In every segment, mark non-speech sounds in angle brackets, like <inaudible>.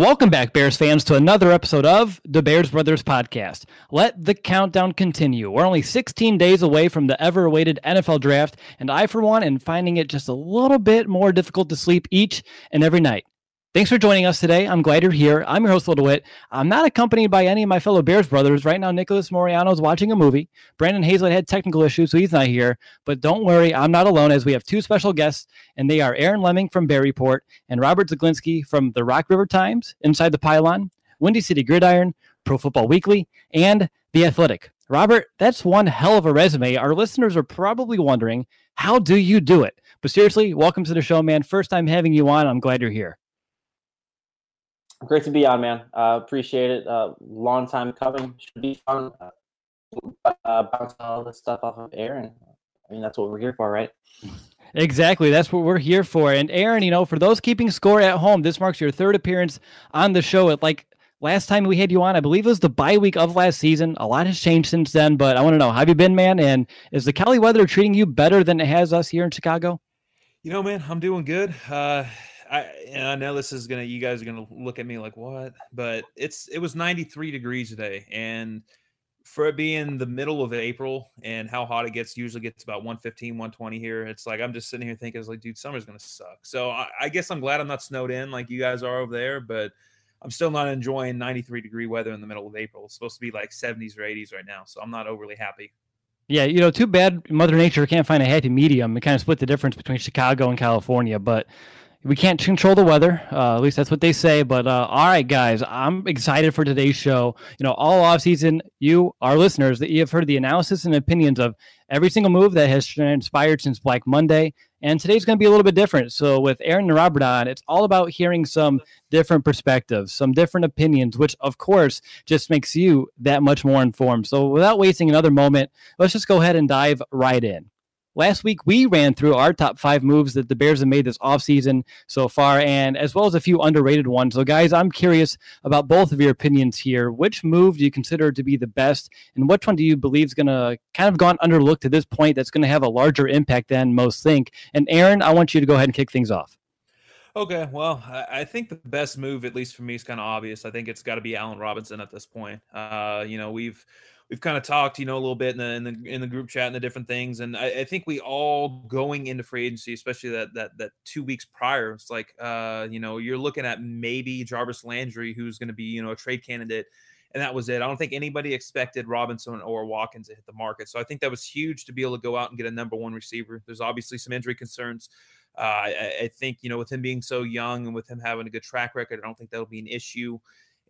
Welcome back, Bears fans, to another episode of the Bears Brothers podcast. Let the countdown continue. We're only 16 days away from the ever awaited NFL draft, and I, for one, am finding it just a little bit more difficult to sleep each and every night. Thanks for joining us today. I'm glad you're here. I'm your host, Will DeWitt. I'm not accompanied by any of my fellow Bears brothers. Right now, Nicholas Moriano is watching a movie. Brandon Hazlett had technical issues, so he's not here. But don't worry, I'm not alone as we have two special guests, and they are Aaron Leming from Bear Report and Robert Zeglinski from the Rock River Times, Inside the Pylon, Windy City Gridiron, Pro Football Weekly, and The Athletic. Robert, that's one hell of a resume. Our listeners are probably wondering, how do you do it? But seriously, welcome to the show, man. First time having you on. I'm glad you're here. Great to be on, man. Uh, appreciate it. Uh, long time coming. Should be fun. Uh, uh, bounce all this stuff off of Aaron. I mean, that's what we're here for, right? Exactly. That's what we're here for. And Aaron, you know, for those keeping score at home, this marks your third appearance on the show. It like last time we had you on, I believe it was the bye week of last season. A lot has changed since then, but I want to know, have you been, man? And is the Cali weather treating you better than it has us here in Chicago? You know, man, I'm doing good. Uh, I I know this is gonna you guys are gonna look at me like what, but it's it was 93 degrees today, and for it being the middle of April and how hot it gets, usually gets about 115, 120 here. It's like I'm just sitting here thinking, it's like, dude, summer's gonna suck. So I, I guess I'm glad I'm not snowed in like you guys are over there, but I'm still not enjoying 93 degree weather in the middle of April. It's supposed to be like 70s or 80s right now, so I'm not overly happy. Yeah, you know, too bad Mother Nature can't find a happy medium. It kind of split the difference between Chicago and California, but we can't control the weather. Uh, at least that's what they say. But uh, all right, guys, I'm excited for today's show. You know, all off season, you, our listeners, that you have heard the analysis and opinions of every single move that has transpired since Black Monday. And today's going to be a little bit different. So with Aaron and Robert on, it's all about hearing some different perspectives, some different opinions, which of course just makes you that much more informed. So without wasting another moment, let's just go ahead and dive right in. Last week, we ran through our top five moves that the Bears have made this offseason so far, and as well as a few underrated ones. So, guys, I'm curious about both of your opinions here. Which move do you consider to be the best, and which one do you believe is going to kind of gone underlooked to this point that's going to have a larger impact than most think? And, Aaron, I want you to go ahead and kick things off. Okay, well, I think the best move, at least for me, is kind of obvious. I think it's got to be Allen Robinson at this point. Uh, you know, we've we've kind of talked, you know, a little bit in the in the, in the group chat and the different things, and I, I, think we all going into free agency, especially that that that two weeks prior, it's like, uh, you know, you're looking at maybe Jarvis Landry, who's going to be, you know, a trade candidate, and that was it. I don't think anybody expected Robinson or Watkins to hit the market, so I think that was huge to be able to go out and get a number one receiver. There's obviously some injury concerns. Uh, I, I think you know, with him being so young and with him having a good track record, I don't think that'll be an issue.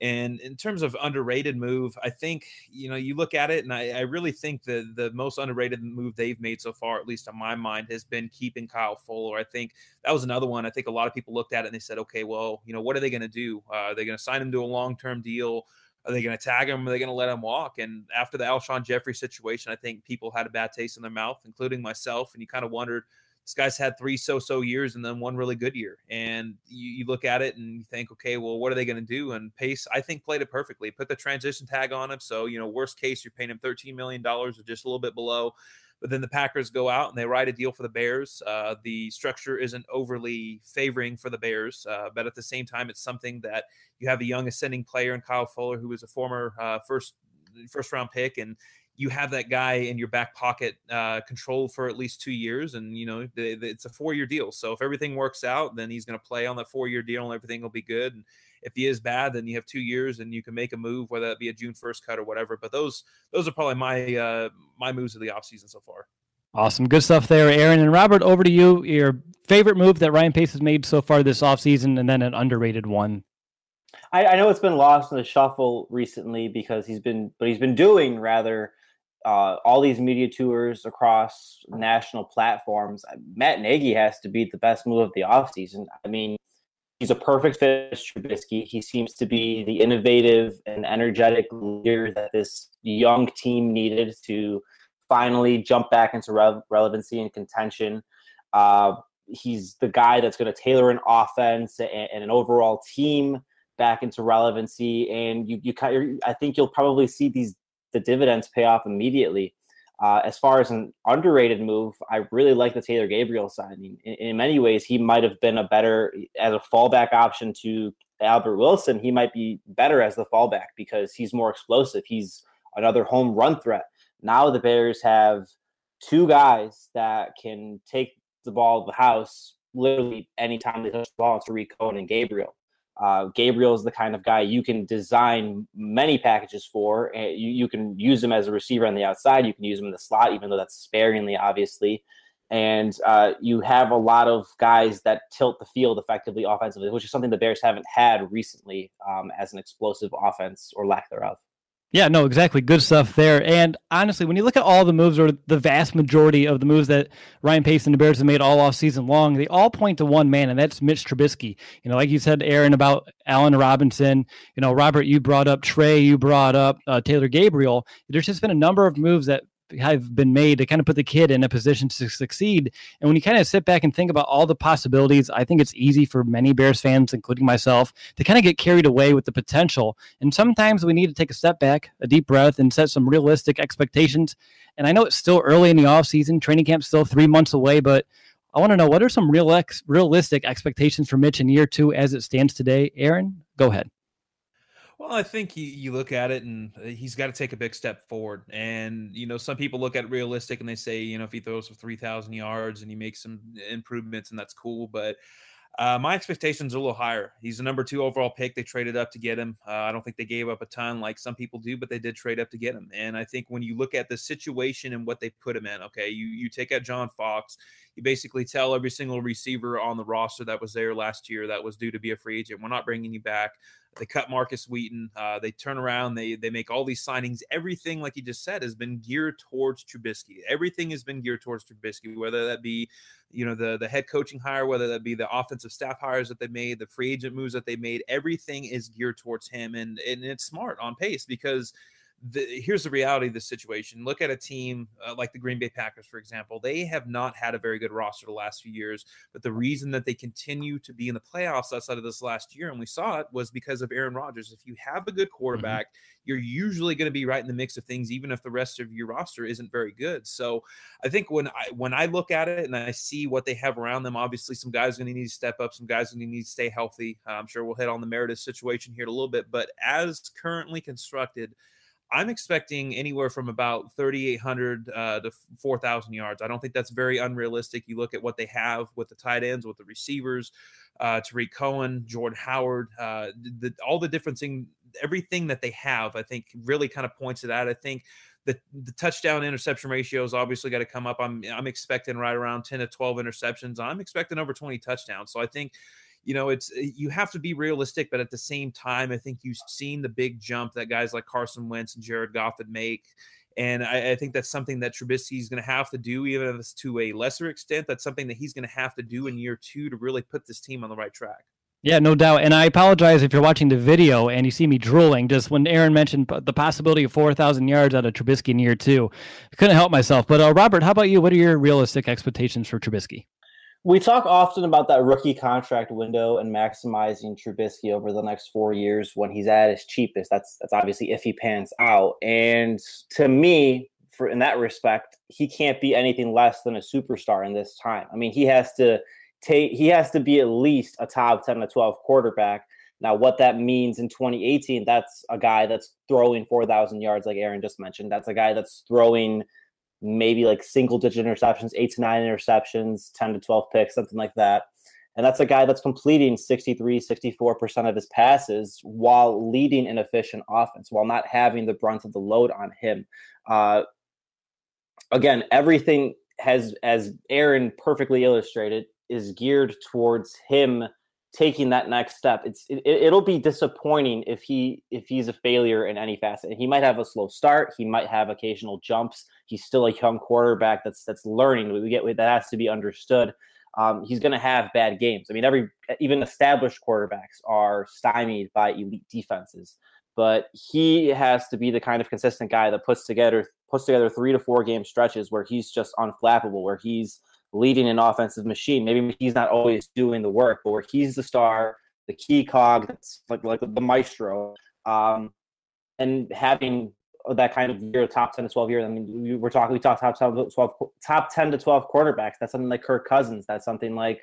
And in terms of underrated move, I think you know you look at it, and I, I, really think the the most underrated move they've made so far, at least on my mind, has been keeping Kyle Fuller. I think that was another one. I think a lot of people looked at it and they said, okay, well, you know, what are they going to do? Uh, are they going to sign him to a long term deal? Are they going to tag him? Are they going to let him walk? And after the Alshon Jeffery situation, I think people had a bad taste in their mouth, including myself. And you kind of wondered, this guy's had three so-so years and then one really good year. And you, you look at it and you think, okay, well, what are they going to do? And Pace, I think, played it perfectly. Put the transition tag on him. So, you know, worst case, you're paying him $13 million or just a little bit below. But then the Packers go out and they write a deal for the Bears. Uh, the structure isn't overly favoring for the Bears, uh, but at the same time, it's something that you have a young ascending player in Kyle Fuller, who is a former uh, first first round pick, and you have that guy in your back pocket uh, controlled for at least two years, and you know the, the, it's a four year deal. So if everything works out, then he's going to play on that four year deal, and everything will be good. And if he is bad, then you have two years, and you can make a move, whether that be a June first cut or whatever. But those those are probably my uh, my moves of the offseason so far. Awesome. Good stuff there, Aaron. And Robert, over to you. Your favorite move that Ryan Pace has made so far this offseason, and then an underrated one. I, I, know it's been lost in the shuffle recently because he's been, but he's been doing rather uh, all these media tours across national platforms. Matt Nagy has to be the best move of the offseason. I mean, he's a perfect fit for Trubisky. He seems to be the innovative and energetic leader that this young team needed to finally jump back into re- relevancy and contention. Uh, he's the guy that's going to tailor an offense and, and, an overall team back into relevancy. And you, you, I think you'll probably see these the dividends pay off immediately. Uh, as far as an underrated move, I really like the Taylor Gabriel signing. In, in many ways, he might have been a better as a fallback option to Albert Wilson. He might be better as the fallback because he's more explosive. He's another home run threat. Now the Bears have two guys that can take the ball to the house literally anytime they touch the ball. Tarik Cohen and Gabriel. Uh, Gabriel is the kind of guy you can design many packages for. You, you can use him as a receiver on the outside. You can use him in the slot, even though that's sparingly, obviously. And uh, you have a lot of guys that tilt the field effectively offensively, which is something the Bears haven't had recently um, as an explosive offense or lack thereof. Yeah, no, exactly. Good stuff there. And honestly, when you look at all the moves or the vast majority of the moves that Ryan Pace and the Bears have made all off season long, they all point to one man, and that's Mitch Trubisky. You know, like you said, Aaron, about Allen Robinson. You know, Robert, you brought up Trey, you brought up uh, Taylor Gabriel. There's just been a number of moves that have been made to kind of put the kid in a position to succeed. And when you kind of sit back and think about all the possibilities, I think it's easy for many Bears fans, including myself, to kind of get carried away with the potential. And sometimes we need to take a step back, a deep breath, and set some realistic expectations. And I know it's still early in the offseason, training camp's still three months away, but I want to know what are some real ex- realistic expectations for Mitch in year two as it stands today? Aaron, go ahead. Well, I think you, you look at it and uh, he's got to take a big step forward. And, you know, some people look at realistic and they say, you know, if he throws for 3,000 yards and he makes some improvements and that's cool. But uh, my expectations are a little higher. He's the number two overall pick. They traded up to get him. Uh, I don't think they gave up a ton like some people do, but they did trade up to get him. And I think when you look at the situation and what they put him in, okay, you you take out John Fox, you basically tell every single receiver on the roster that was there last year that was due to be a free agent, we're not bringing you back. They cut Markus Wheaton. Uh, they turn around. They they make all these signings. Everything, like you just said, has been geared towards Trubisky. Everything has been geared towards Trubisky, whether that be, you know, the the head coaching hire, whether that be the offensive staff hires that they made, the free agent moves that they made. Everything is geared towards him, and and it's smart on pace because the, here's the reality of the situation. Look at a team uh, like the Green Bay Packers, for example. They have not had a very good roster the last few years, but the reason that they continue to be in the playoffs outside of this last year, and we saw it, was because of Aaron Rodgers. If you have a good mm-hmm. quarterback, mm-hmm. you're usually going to be right in the mix of things, even if the rest of your roster isn't very good. So I think when I when I look at it and I see what they have around them, obviously some guys are going to need to step up, some guys are going to need to stay healthy. Uh, I'm sure we'll hit on the Meredith situation here in a little bit, but as currently constructed. I'm expecting anywhere from about 3,800 uh, to 4,000 yards. I don't think that's very unrealistic. You look at what they have with the tight ends, with the receivers, uh, Tarik Cohen, Jordan Howard, uh, the, all the different everything that they have, I think really kind of points to that. I think the, the touchdown interception ratio is obviously got to come up. I'm I'm expecting right around 10 to 12 interceptions. I'm expecting over 20 touchdowns. So I think you know, it's eh, you have to be realistic, but at the same time, I think you've seen the big jump that guys like Carson Wentz and Jared Goff would make. And I, I, think that's something that Trubisky is going to have to do, even if it's to a lesser extent. That's something that he's going to have to do in year two to really put this team on the right track. Yeah, no doubt. And I apologize if you're watching the video and you see me drooling. Just when Aaron mentioned the possibility of 4,000 yards out of Trubisky in year two, I couldn't help myself. But uh, Robert, how about you? What are your realistic expectations for Trubisky? We talk often about that rookie contract window and maximizing Trubisky over the next four years when he's at his cheapest. That's that's obviously if he pans out. And to me, for in that respect, he can't be anything less than a superstar in this time. I mean, he has to take he has to be at least a top 10 to 12 quarterback. Now, what that means in 2018, that's a guy that's throwing 4,000 yards, like Aaron just mentioned. That's a guy that's throwing maybe like single digit interceptions, eight to nine interceptions, 10 to 12 picks, something like that. And that's a guy that's completing 63, 64% of his passes while leading an efficient offense, while not having the brunt of the load on him. Uh, again, everything has, as Aaron perfectly illustrated, is geared towards him taking that next step. It's it, it'll be disappointing if he if he's a failure in any facet. He might have a slow start. He might have occasional jumps. He's still a young quarterback that's that's learning. We get that has to be understood. Um, he's going to have bad games. I mean, every even established quarterbacks are stymied by elite defenses. But he has to be the kind of consistent guy that puts together puts together three to four game stretches where he's just unflappable, where he's leading an offensive machine. Maybe he's not always doing the work, but where he's the star, the key cog, that's like like the maestro, um, and having that kind of year, top ten to twelve years. I mean, we, we're talking we talk top 12, top ten to twelve quarterbacks. That's something like Kirk Cousins. That's something like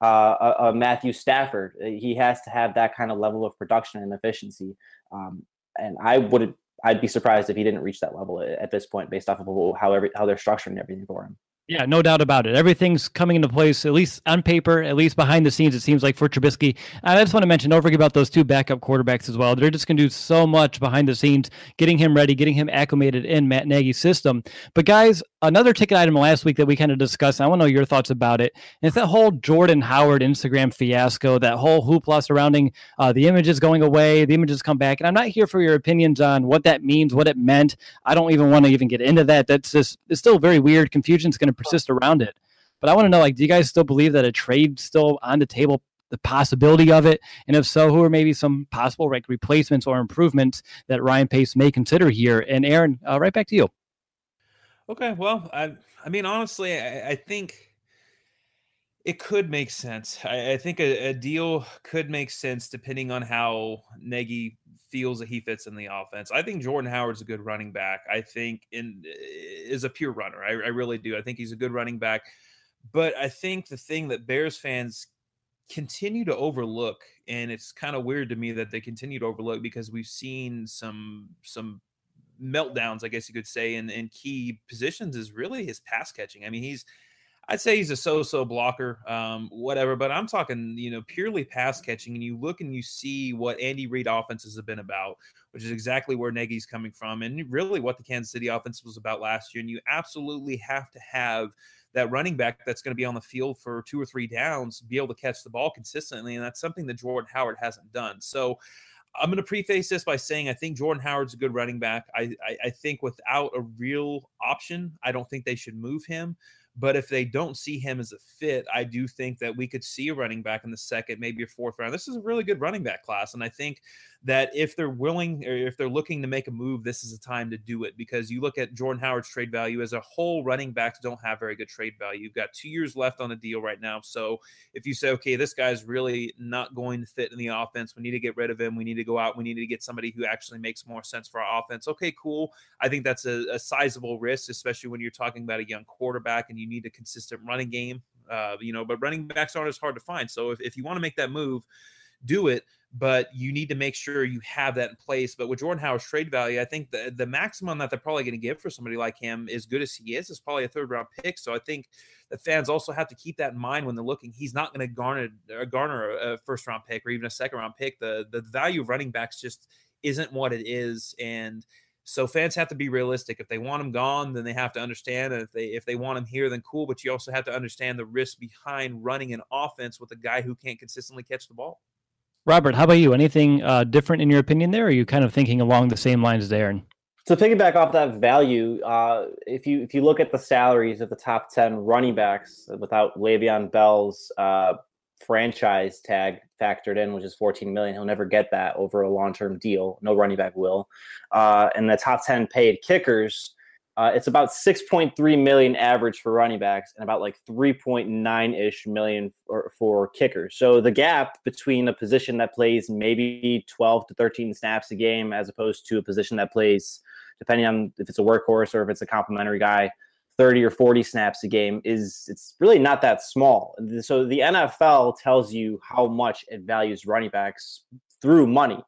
uh, Matthew Stafford. He has to have that kind of level of production and efficiency. Um, and I would I'd be surprised if he didn't reach that level at this point, based off of how every, how they're structuring everything for him. Yeah, no doubt about it. Everything's coming into place, at least on paper, at least behind the scenes, it seems like for Trubisky. And I just want to mention, don't forget about those two backup quarterbacks as well. They're just going to do so much behind the scenes, getting him ready, getting him acclimated in Matt Nagy's system. But guys, another ticket item last week that we kind of discussed, I want to know your thoughts about it. It's that whole Jordan Howard Instagram fiasco, that whole hoopla surrounding uh, the images going away, the images come back. And I'm not here for your opinions on what that means, what it meant. I don't even want to even get into that. That's just, it's still very weird. Confusion's going to persist around it. But I want to know, like, do you guys still believe that a trade still on the table, the possibility of it? And if so, who are maybe some possible like replacements or improvements that Ryan Pace may consider here? And Aaron, uh, right back to you. Okay, well, I, I mean, honestly, I, I think it could make sense. I, I think a, a, deal could make sense depending on how Nagy feels that he fits in the offense. I think Jordan Howard's a good running back. I think in eh, is a pure runner. I, I really do. I think he's a good running back. But I think the thing that Bears fans continue to overlook, and it's kind of weird to me that they continue to overlook because we've seen some some meltdowns, I guess you could say, in, in key positions is really his pass catching. I mean, he's I'd say he's a so-so blocker, um, whatever. But I'm talking, you know, purely pass catching. And you look and you see what Andy Reid offenses have been about, which is exactly where Nagy's coming from, and really what the Kansas City offense was about last year. And you absolutely have to have that running back that's going to be on the field for two or three downs, be able to catch the ball consistently, and that's something that Jordan Howard hasn't done. So I'm going to preface this by saying I think Jordan Howard's a good running back. I, I, I think without a real option, I don't think they should move him. But if they don't see him as a fit, I do think that we could see a running back in the second, maybe a fourth round. This is a really good running back class. And I think that if they're willing or if they're looking to make a move, this is a time to do it because you look at Jordan Howard's trade value as a whole, running backs don't have very good trade value. You've got two years left on the deal right now. So if you say, okay, this guy's really not going to fit in the offense, we need to get rid of him. We need to go out. We need to get somebody who actually makes more sense for our offense. Okay, cool. I think that's a, a sizable risk, especially when you're talking about a young quarterback and you need a consistent running game. Uh, you know, but running backs aren't as hard to find. So if, if you want to make that move, do it but you need to make sure you have that in place. But with Jordan Howard's trade value, I think the, the maximum that they're probably going to give for somebody like him, as good as he is, is probably a third round pick. So I think the fans also have to keep that in mind when they're looking. He's not going to garner uh, garner a first round pick or even a second round pick. The the value of running backs just isn't what it is, and so fans have to be realistic. If they want him gone, then they have to understand. And if they if they want him here, then cool. But you also have to understand the risk behind running an offense with a guy who can't consistently catch the ball. Robert, how about you? Anything uh, different in your opinion there? Or are you kind of thinking along the same lines as Aaron? So piggyback off that value, uh, if you if you look at the salaries of the top ten running backs without Le'Veon Bell's uh, franchise tag factored in, which is 14 million, he'll never get that over a long term deal. No running back will. Uh, and the top 10 paid kickers, uh, it's about 6.3 million average for running backs and about like 3.9 ish million for, for kickers. So the gap between a position that plays maybe 12 to 13 snaps a game as opposed to a position that plays, depending on if it's a workhorse or if it's a complimentary guy, 30 or 40 snaps a game is it's really not that small. So the NFL tells you how much it values running backs through money.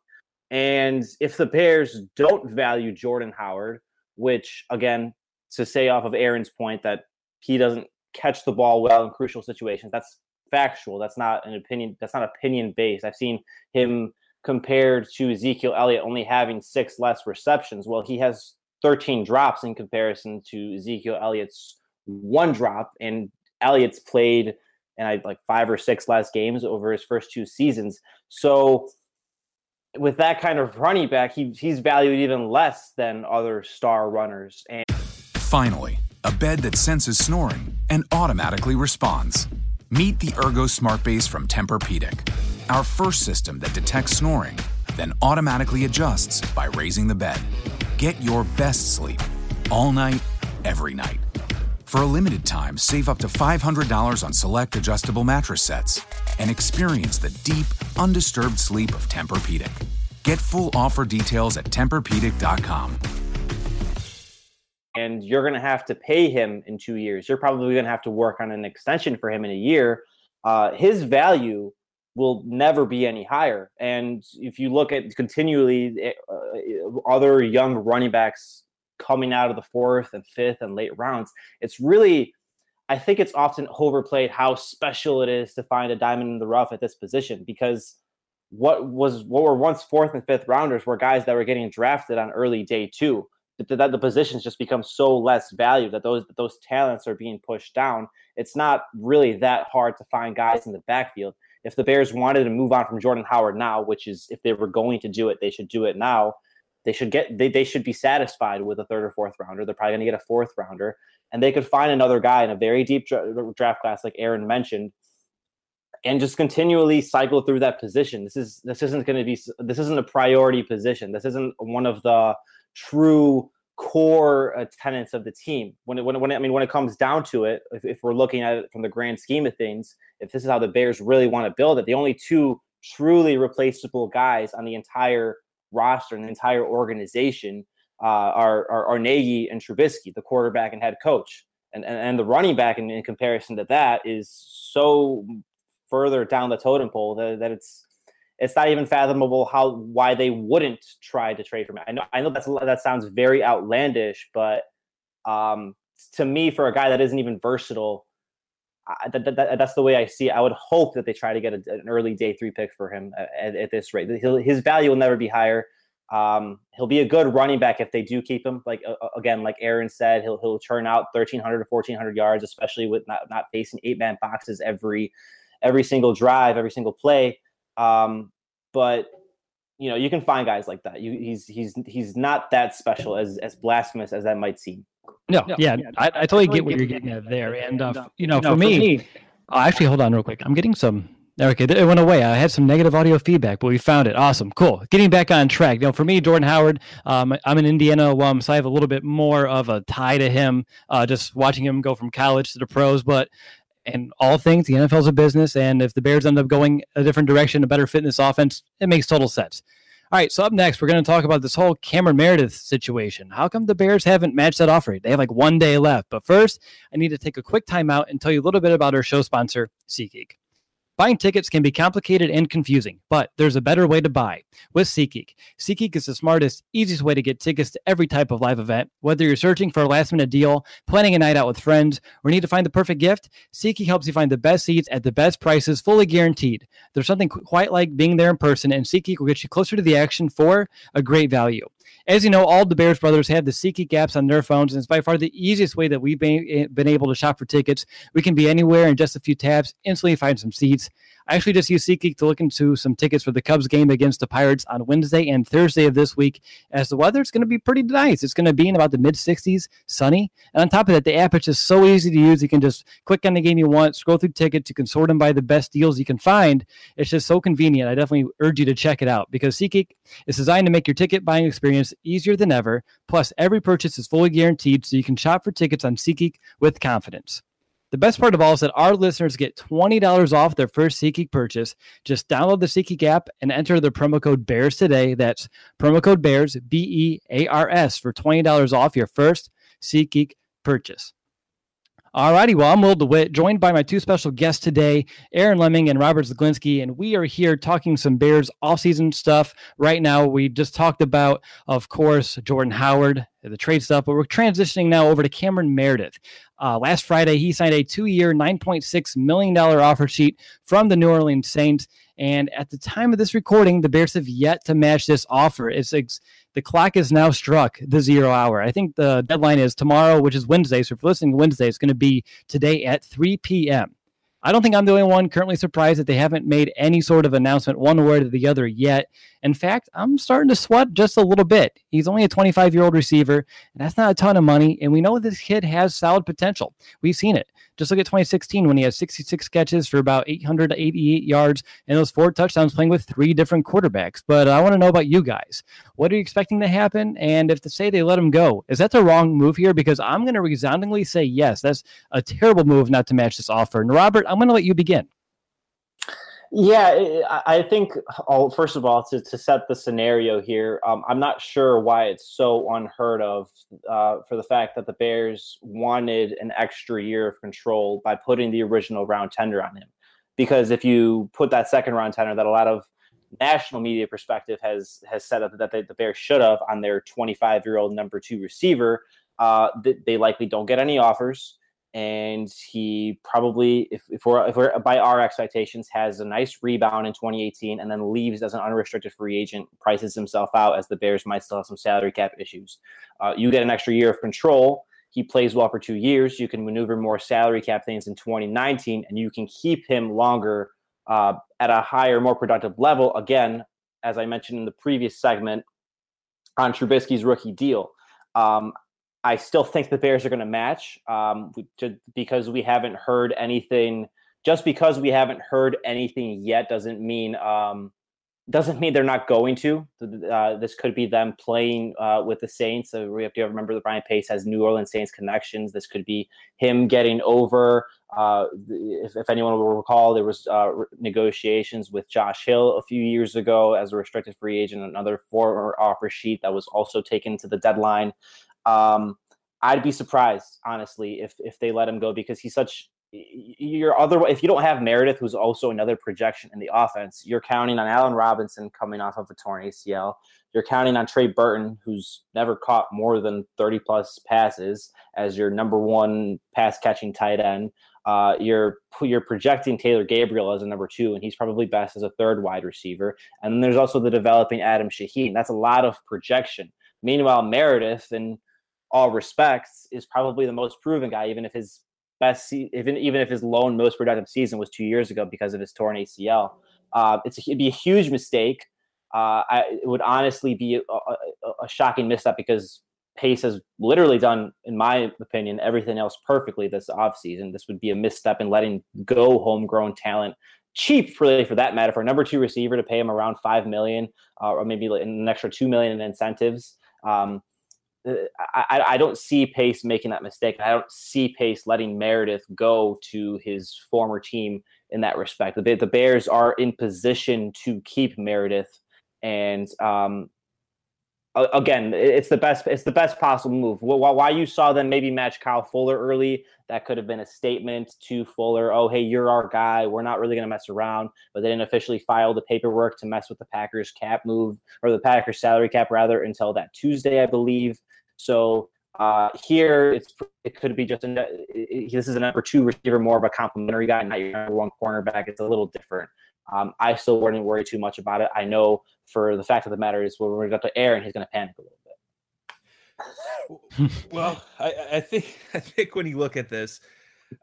And if the Bears don't value Jordan Howard, which again, to say off of Aaron's point that he doesn't catch the ball well in crucial situations, that's factual. That's not an opinion. That's not opinion based. I've seen him compared to Ezekiel Elliott only having six less receptions. Well, he has 13 drops in comparison to Ezekiel Elliott's one drop, and Elliott's played and I like five or six less games over his first two seasons. So with that kind of running back, he, he's valued even less than other star runners. And finally, a bed that senses snoring and automatically responds. Meet the Ergo Smart Base from Tempur-Pedic, our first system that detects snoring, then automatically adjusts by raising the bed. Get your best sleep all night, every night. For a limited time, save up to $500 on select adjustable mattress sets and experience the deep, undisturbed sleep of Tempur-Pedic. Get full offer details at TempurPedic.com. And you're going to have to pay him in two years. You're probably going to have to work on an extension for him in a year. Uh, his value will never be any higher. And if you look at continually uh, other young running backs coming out of the fourth and fifth and late rounds. It's really, I think it's often overplayed how special it is to find a diamond in the rough at this position because what was what were once fourth and fifth rounders were guys that were getting drafted on early day two. That, that the positions just become so less valued that those that those talents are being pushed down. It's not really that hard to find guys in the backfield. If the Bears wanted to move on from Jordan Howard now, which is if they were going to do it, they should do it now they should get they, they should be satisfied with a third or fourth rounder. They're probably going to get a fourth rounder, and they could find another guy in a very deep draft class, like Aaron mentioned, and just continually cycle through that position. This is this isn't going to be this isn't a priority position. This isn't one of the true core uh, of the team. When it, when, when it, I mean when it comes down to it, if, if we're looking at it from the grand scheme of things, if this is how the Bears really want to build it, the only two truly replaceable guys on the entire roster and the entire organization uh, are, are, are Nagy and Trubisky, the quarterback and head coach. And, and, and the running back in, in comparison to that is so further down the totem pole that, that it's it's not even fathomable how why they wouldn't try to trade for him. I know I know that's that sounds very outlandish, but um, to me, for a guy that isn't even versatile, That, that, that's the way I see it. I would hope that they try to get a, an early day three pick for him at, at this rate. He'll, his value will never be higher. Um, he'll be a good running back if they do keep him. Like uh, again, like Aaron said, he'll he'll churn out 1,300 to 1,400 yards, especially with not not facing eight man boxes every every single drive, every single play. Um, but you know, you can find guys like that. You, he's he's he's not that special as as blasphemous as that might seem. No, yeah, yeah I, I, totally get what you're getting at there. And, uh, you know, for, me, oh, actually, hold on real quick. I'm getting some. Okay, it went away. I had some negative audio feedback, but we found it. Awesome, cool. Getting back on track. You know, for me, Jordan Howard, um, I'm an Indiana alum, so I have a little bit more of a tie to him. Uh, just watching him go from college to the pros, but and all things, the NFL's a business, and if the Bears end up going a different direction, a better fitness offense, it makes total sense. All right, so up next, we're going to talk about this whole Cameron Meredith situation. How come the Bears haven't matched that offer? They have like one day left. But first, I need to take a quick timeout and tell you a little bit about our show sponsor, SeatGeek. Buying tickets can be complicated and confusing, but there's a better way to buy with SeatGeek. SeatGeek is the smartest, easiest way to get tickets to every type of live event. Whether you're searching for a last minute deal, planning a night out with friends, or need to find the perfect gift, SeatGeek helps you find the best seats at the best prices, fully guaranteed. There's something quite like being there in person, and SeatGeek will get you closer to the action for a great value. As you know, all the Bears brothers have the SeatGeek apps on their phones, and it's by far the easiest way that we've been, eh, been able to shop for tickets. We can be anywhere in just a few taps, instantly find some seats. I actually just used SeatGeek to look into some tickets for the Cubs game against the Pirates on Wednesday and Thursday of this week, as the weather is going to be pretty nice. It's going to be in about the mid 60s, sunny. And on top of that, the app is just so easy to use. You can just click on the game you want, scroll through tickets, you can sort them by the best deals you can find. It's just so convenient. I definitely urge you to check it out because SeatGeek is designed to make your ticket buying experience easier than ever. Plus, every purchase is fully guaranteed, so you can shop for tickets on SeatGeek with confidence. The best part of all is that our listeners get $20 off their first SeatGeek purchase. Just download the SeatGeek app and enter the promo code BEARS today. That's promo code BEARS, B E A R S, for $20 off your first SeatGeek purchase. All righty, well, I'm Will DeWitt, joined by my two special guests today, Aaron Leming and Robert Zeglinski, and we are here talking some Bears offseason stuff. Right now, we just talked about, of course, Jordan Howard, the trade stuff, but we're transitioning now over to Cameron Meredith. Uh, last Friday, he signed a two-year, $9.6 million offer sheet from the New Orleans Saints, and at the time of this recording, the Bears have yet to match this offer. It's ex- the clock is now struck the zero hour. I think the deadline is tomorrow, which is Wednesday. So if you're listening Wednesday, it's going to be today at 3 p.m. I don't think I'm the only one currently surprised that they haven't made any sort of announcement one way or the other yet. In fact, I'm starting to sweat just a little bit. He's only a 25 year old receiver, and that's not a ton of money. And we know this kid has solid potential. We've seen it. Just look at 2016 when he had 66 catches for about 888 yards and those four touchdowns playing with three different quarterbacks. But I want to know about you guys. What are you expecting to happen? And if to say they let him go, is that the wrong move here? Because I'm going to resoundingly say yes. That's a terrible move not to match this offer. And Robert, I'm going to let you begin. Yeah, I think, oh, first of all, to, to set the scenario here, um, I'm not sure why it's so unheard of uh, for the fact that the Bears wanted an extra year of control by putting the original round tender on him. Because if you put that second round tender that a lot of national media perspective has has said that they, the Bears should have on their 25 year old number two receiver, uh, they likely don't get any offers and he probably, if, if we're if we're by our expectations, has a nice rebound in 2018, and then leaves as an unrestricted free agent, prices himself out as the Bears might still have some salary cap issues. Uh, you get an extra year of control. He plays well for two years. You can maneuver more salary cap things in 2019, and you can keep him longer uh, at a higher, more productive level. Again, as I mentioned in the previous segment, on Trubisky's rookie deal. Um, I still think the Bears are going to match um, because we haven't heard anything. Just because we haven't heard anything yet doesn't mean um, doesn't mean they're not going to. Uh, this could be them playing uh, with the Saints. So we have to remember that Ryan Pace has New Orleans Saints connections. This could be him getting over. Uh, if, if, anyone will recall, there was uh, negotiations with Josh Hill a few years ago as a restricted free agent, another former offer sheet that was also taken to the deadline. Um, I'd be surprised, honestly, if if they let him go because he's such you're other if you don't have Meredith, who's also another projection in the offense, you're counting on Allen Robinson coming off of a torn ACL. You're counting on Trey Burton, who's never caught more than 30 plus passes as your number one pass catching tight end. Uh, you're you're projecting Taylor Gabriel as a number two, and he's probably best as a third wide receiver. And then there's also the developing Adam Shaheen. That's a lot of projection. Meanwhile, Meredith and all respects, is probably the most proven guy, even if his best, even even if his lone most productive season was two years ago because of his torn ACL. Uh, it's it'd be a huge mistake. Uh, I, it would honestly be a, a, a, shocking misstep because Pace has literally done, in my opinion, everything else perfectly this offseason. This would be a misstep in letting go homegrown talent cheap for for that matter for a number two receiver to pay him around five million uh, or maybe an extra two million in incentives. Um, I, I don't see Pace making that mistake. I don't see Pace letting Meredith go to his former team in that respect. The, the Bears are in position to keep Meredith, and um, again, it's the best. It's the best possible move. Why you saw them maybe match Kyle Fuller early? That could have been a statement to Fuller. Oh, hey, you're our guy. We're not really going to mess around. But they didn't officially file the paperwork to mess with the Packers cap move or the Packers salary cap rather until that Tuesday, I believe. So uh, here, it's it could be just a, it, this is a number two receiver, more of a complimentary guy, not your number one cornerback. It's a little different. Um, I still wouldn't worry too much about it. I know for the fact of the matter is, we're going to air, and he's going to panic a little bit. <laughs> well, I, I, think <laughs> I think when you look at this,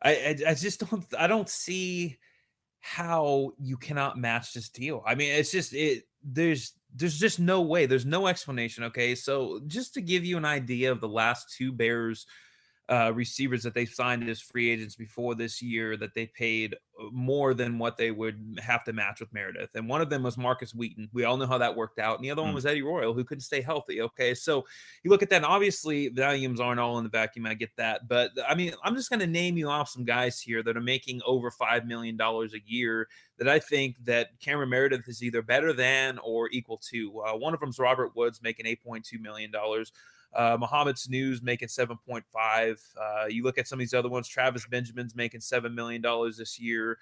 I, I, I just don't I don't see how you cannot match this deal. I mean, it's just it. There's there's just no way. There's no explanation. Okay, so just to give you an idea of the last two Bears uh, receivers that they signed as free agents before this year that they paid uh, more than what they would have to match with Meredith. And one of them was Markus Wheaton. We all know how that worked out. And the other mm. one was Eddie Royal, who couldn't stay healthy. Okay. So you look at that, and obviously volumes aren't all in the vacuum. I get that. But I mean, I'm just going to name you off some guys here that are making over $5 million a year that I think that Cameron Meredith is either better than or equal to. Uh, one of them is Robert Woods making $8.2 million. Uh, Sanu making 7.5. Uh, you look at some of these other ones. Travis Benjamin's making $7 million this year.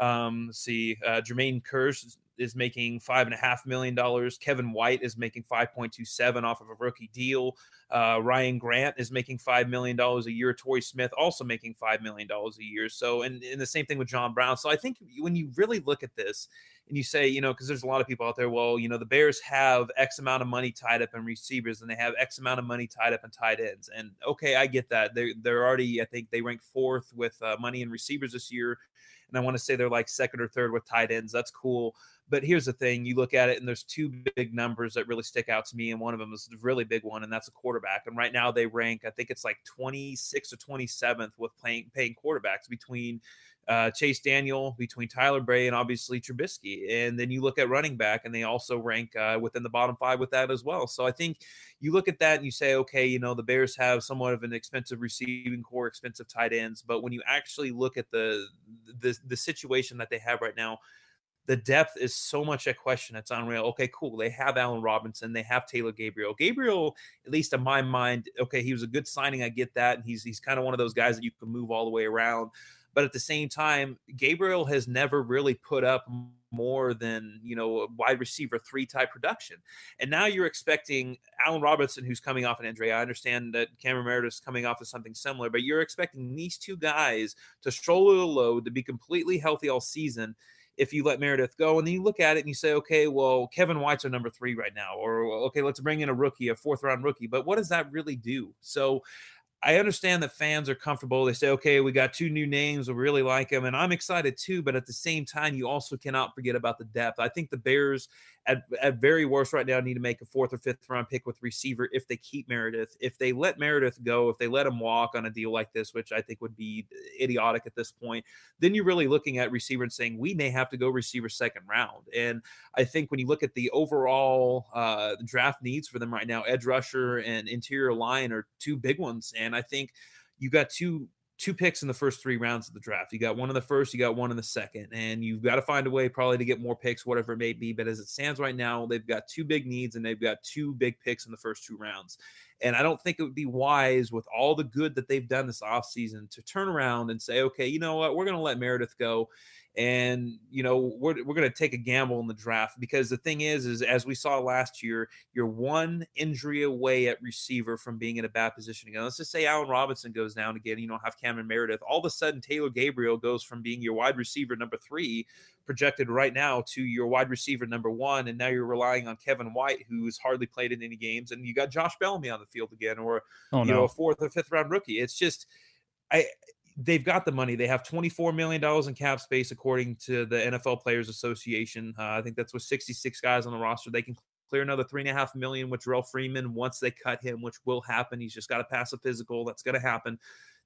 Um, let's see, uh, Jermaine Kearse is making five and a half million dollars. Kevin White is making 5.27 off of a rookie deal. Uh, Ryan Grant is making five million dollars a year. Torrey Smith also making five million dollars a year. So, and, and the same thing with John Brown. So, I think when you really look at this, and you say, you know, because there's a lot of people out there, well, you know, the Bears have X amount of money tied up in receivers and they have X amount of money tied up in tight ends. And okay, I get that. They're, they're already, I think they rank fourth with uh, money in receivers this year. and I want to say they're like second or third with tight ends. That's cool. But here's the thing: you look at it, and there's two big numbers that really stick out to me, and one of them is a really big one, and that's a quarterback. And right now they rank, I think it's like 26 or 27th with playing paying quarterbacks between uh, Chase Daniel, between Tyler Bray and obviously Trubisky. And then you look at running back, and they also rank uh, within the bottom five with that as well. So I think you look at that and you say, okay, you know, the Bears have somewhat of an expensive receiving corps, expensive tight ends, but when you actually look at the the, the situation that they have right now, the depth is so much a question. It's unreal. Okay, cool. They have Allen Robinson. They have Taylor Gabriel. Gabriel, at least in my mind, okay, he was a good signing. I get that. And he's he's kind of one of those guys that you can move all the way around. But at the same time, Gabriel has never really put up more than you know wide receiver three type production. And now you're expecting Allen Robinson, who's coming off an injury. I understand that Cameron Meredith is coming off of something similar, but you're expecting these two guys to shoulder the load to be completely healthy all season if you let Meredith go. And then you look at it and you say, okay, well, Kevin White's our number three right now. Or, okay, let's bring in a rookie, a fourth round rookie. But what does that really do? So I understand that fans are comfortable. They say, okay, we got two new names. We really like them. And I'm excited too. But at the same time, you also cannot forget about the depth. I think the Bears, at, at very worst right now, need to make a fourth or fifth round pick with receiver if they keep Meredith. If they let Meredith go, if they let him walk on a deal like this, which I think would be idiotic at this point, then you're really looking at receiver and saying, we may have to go receiver second round. And I think when you look at the overall uh, draft needs for them right now, edge rusher and interior line are two big ones. And I think you got two two picks in the first three rounds of the draft. You got one in the first, you got one in the second, and you've got to find a way probably to get more picks, whatever it may be. But as it stands right now, they've got two big needs and they've got two big picks in the first two rounds. And I don't think it would be wise with all the good that they've done this offseason to turn around and say, okay, you know what, we're going to let Meredith go and you know we're, we're going to take a gamble in the draft. Because the thing is is as we saw last year you're one injury away at receiver from being in a bad position again. Let's just say allen robinson goes down again you don't have cameron meredith. All of a sudden taylor gabriel goes from being your wide receiver number three projected right now to your wide receiver number one and now you're relying on kevin white who's hardly played in any games and you got josh bellamy on the field again or oh, you no. know a fourth or fifth round rookie it's just I they've got the money. They have $24 million in cap space, according to the NFL Players Association. Uh, I think that's with 66 guys on the roster. They can clear another three and a half million with Jerrell Freeman once they cut him, which will happen. He's just got to pass a physical. That's going to happen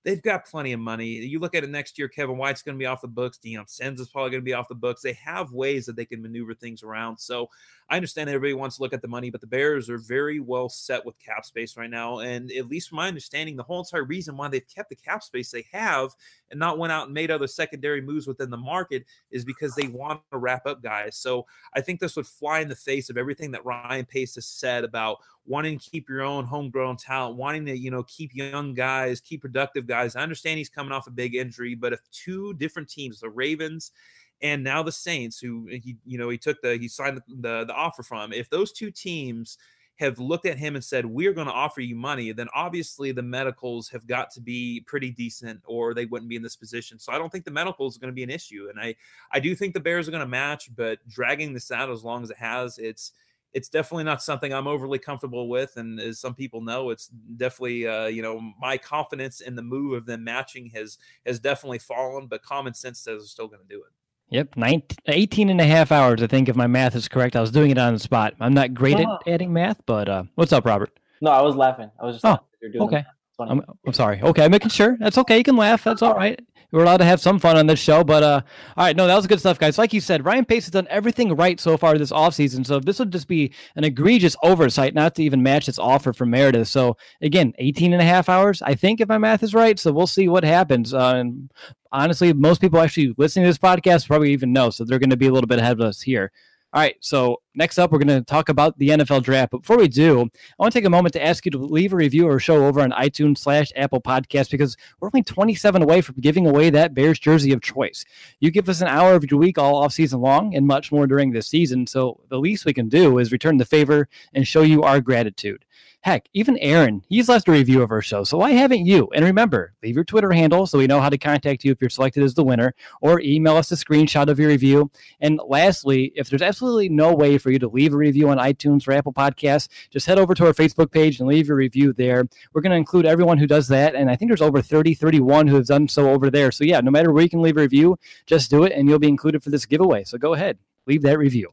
they've got plenty of money. You look at it next year, Kevin White's going to be off the books. Deion Sanders is probably going to be off the books. They have ways that they can maneuver things around. So I understand everybody wants to look at the money, but the Bears are very well set with cap space right now. And at least from my understanding, the whole entire reason why they've kept the cap space they have and not went out and made other secondary moves within the market is because they want to wrap up guys. So I think this would fly in the face of everything that Ryan Pace has said about wanting to keep your own homegrown talent, wanting to, you know, keep young guys, keep productive guys. I understand he's coming off a big injury, but if two different teams, the Ravens and now the Saints, who eh, he, you know, he took the he signed the, the, the offer from, if those two teams have looked at him and said, We're going to offer you money, then obviously the medicals have got to be pretty decent or they wouldn't be in this position. So I don't think the medicals are going to be an issue. And I, I do think the Bears are going to match, but dragging this out as long as it has, it's, it's definitely not something I'm overly comfortable with. And as some people know, it's definitely, uh, you know, my confidence in the move of them matching has has definitely fallen. But common sense says they're still going to do it. Yep, 19, 18 and a half hours, I think, if my math is correct. I was doing it on the spot. I'm not great at adding math, but uh, what's up, Robert? No, I was laughing. I was just oh, okay. I'm, I'm sorry. Okay, I'm making sure. That's okay. You can laugh. That's all right we're allowed to have some fun on this show. But uh, all right, no, that was good stuff, guys. Like you said, Ryan Pace has done everything right so far this offseason. So this would just be an egregious oversight not to even match this offer from Meredith. So again, 18 and a half hours, I think, if my math is right. So we'll see what happens. Uh, and honestly, most people actually listening to this podcast probably even know. So they're going to be a little bit ahead of us here. All right, so next up, we're going to talk about the NFL draft. But before we do, I want to take a moment to ask you to leave a review or show over on iTunes slash Apple Podcast because we're only 27 away from giving away that Bears jersey of choice. You give us an hour of your week all off season long and much more during this season. So the least we can do is return the favor and show you our gratitude. Heck, even Aaron, he's left a review of our show. So why haven't you? And remember, leave your Twitter handle so we know how to contact you if you're selected as the winner, or email us a screenshot of your review. And lastly, if there's absolutely no way for you to leave a review on iTunes or Apple Podcasts. Just head over to our Facebook page and leave your review there. We're going to include everyone who does that. And I think there's over 30, 31 who have done so over there. So, yeah, no matter where you can leave a review, just do it and you'll be included for this giveaway. So, go ahead, leave that review.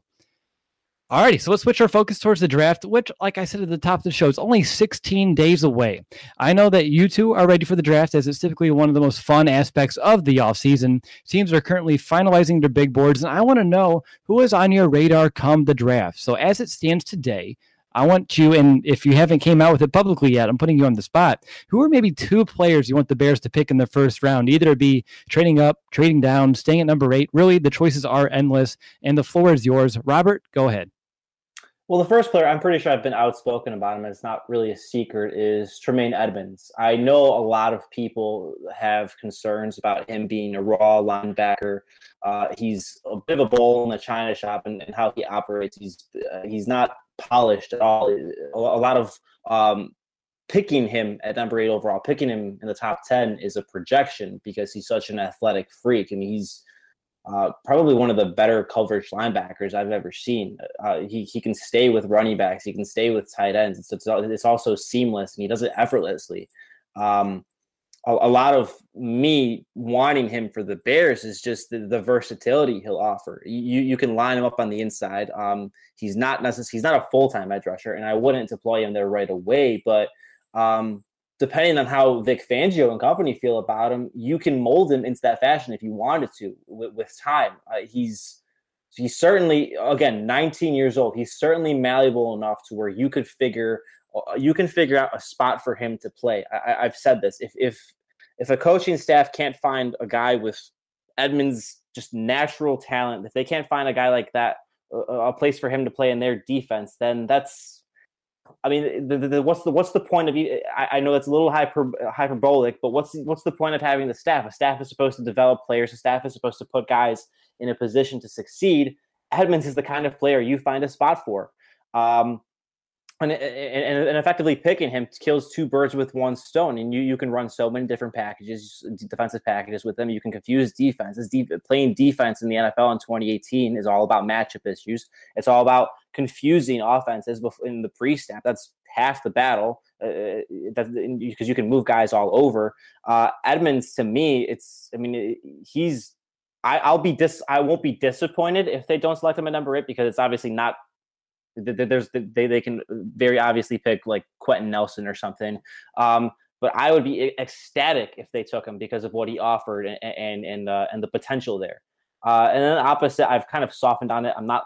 Alrighty, so let's switch our focus towards the draft, which, like I said at the top of the show, is only 16 days away. I know that you two are ready for the draft as it's typically one of the most fun aspects of the offseason. Teams are currently finalizing their big boards, and I want to know who is on your radar come the draft. So as it stands today, I want you, and if you haven't came out with it publicly yet, I'm putting you on the spot. Who are maybe two players you want the Bears to pick in the first round? Either be trading up, trading down, staying at number eight. Really, the choices are endless, and the floor is yours. Robert, go ahead. Well, the first player, I'm pretty sure I've been outspoken about him, and it's not really a secret, is Tremaine Edmunds. I know a lot of people have concerns about him being a raw linebacker. Uh, he's a bit of a bull in the china shop and, and how he operates. He's uh, he's not polished at all. A, lot of um, picking him at number eight overall, picking him in the top ten is a projection because he's such an athletic freak. I mean, he's uh, probably one of the better coverage linebackers I've ever seen. Uh, he, he can stay with running backs, he can stay with tight ends. It's, it's, it's also seamless and he does it effortlessly. Um, a, a, lot of me wanting him for the Bears is just the, the versatility he'll offer. You you can line him up on the inside. Um, he's not necessarily he's not a full time edge rusher, and I wouldn't deploy him there right away. But um, depending on how Vic Fangio and company feel about him, you can mold him into that fashion if you wanted to with, with time. Uh, he's he's certainly again 19 years old. He's certainly malleable enough to where you could figure uh, you can figure out a spot for him to play. I, have said this: if if if a coaching staff can't find a guy with Edmunds' just natural talent, if they can't find a guy like that, a, a place for him to play in their defense, then that's I mean, the, the, the, what's the what's the point of? I, I know it's a little hyper, hyperbolic, but what's what's the point of having the staff? A staff is supposed to develop players. A staff is supposed to put guys in a position to succeed. Edmunds is the kind of player you find a spot for. Um, and, and, and effectively picking him kills two birds with one stone. And you, you can run so many different packages, defensive packages with them. You can confuse defenses. De- playing defense in the NFL in 2018 is all about matchup issues. It's all about confusing offenses in the pre-snap. That's half the battle uh, uh because you can move guys all over. Uh, Edmunds, to me, it's. I mean, he's. I, I'll be dis. I won't be disappointed if they don't select him at number eight because it's obviously not there's they they can very obviously pick like Quenton Nelson or something. Um, but I would be ecstatic if they took him because of what he offered and and and, uh, and the potential there. Uh, and then the opposite, I've kind of softened on it. I'm not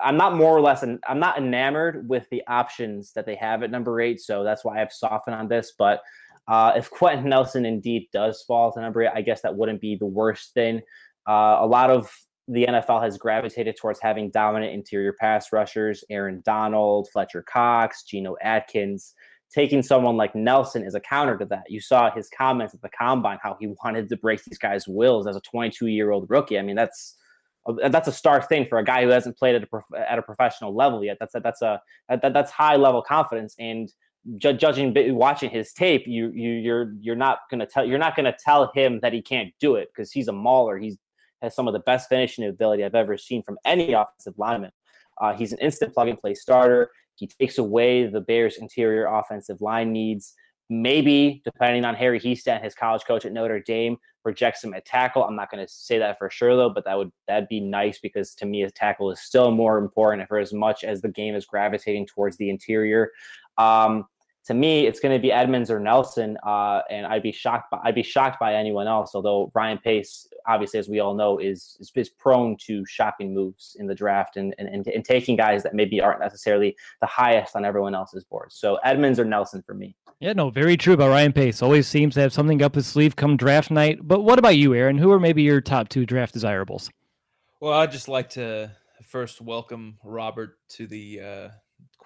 I'm not more or less an, I'm not enamored with the options that they have at number eight, so that's why I've softened on this. But uh, if <laughs> Quenton Nelson indeed does fall to number eight, I guess that wouldn't be the worst thing. Uh, a lot of the NFL has gravitated towards having dominant interior pass rushers, Aaron Donald, Fletcher Cox, Geno Atkins. Taking someone like Nelson is a counter to that. You saw his comments at the combine how he <laughs> wanted to break these guys' wills as a 22 year old rookie. I mean, that's that's a star thing for a guy who hasn't played at a, prof- at a professional level yet. That's a, that's a that, that's high level confidence and ju- judging watching his tape, you you you're you're not gonna tell you're not gonna tell him that he can't do it because he's a mauler. He's has some of the best finishing ability I've ever seen from any offensive lineman. Uh, he's an instant plug and play starter. He takes away the Bears' interior offensive line needs. Maybe, depending on Harry Hiestand, his college coach at Notre Dame, projects him at tackle. I'm not going to say that for sure though, but that would that'd be nice because to me, a tackle is still more important for as much as the game is gravitating towards the interior. Um, to me, it's going to be Edmunds or Nelson, uh, and I'd be shocked. By, I'd be shocked by anyone else. Although Ryan Pace, obviously, as we all know, is is, is prone to shocking moves in the draft and, and and taking guys that maybe aren't necessarily the highest on everyone else's board. So Edmunds or Nelson for me. Yeah, no, very true about Ryan Pace. Always seems to have something up his sleeve come draft night. But what about you, Aaron? Who are maybe your top two draft desirables? Well, I'd just like to first welcome Robert to the uh,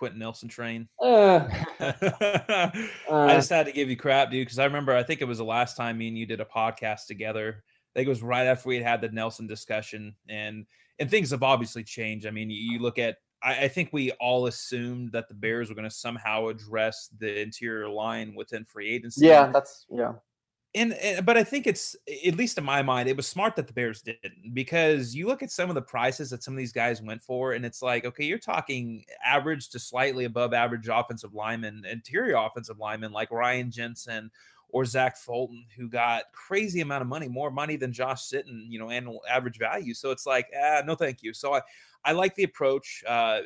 Quenton Nelson train. Uh, <laughs> uh, I just had to give you crap, dude, because I remember I think it was the last time me and you did a podcast together. I think it was right after we had had the Nelson discussion, and and things have obviously changed. I mean, you, you look at I, I, think we all assumed that the Bears were going to somehow address the interior line within free agency. Yeah, that's yeah. And, and, but I think it's at least in my mind, it was smart that the Bears didn't because you look at some of the prices that some of these guys went for, and it's like, okay, you're talking average to slightly above average offensive linemen, interior offensive linemen like Ryan Jensen or Zach Fulton, who got crazy amount of money, more money than Josh Sitton, you know, annual average value. So it's like, ah, no, thank you. So I, I like the approach. Uh,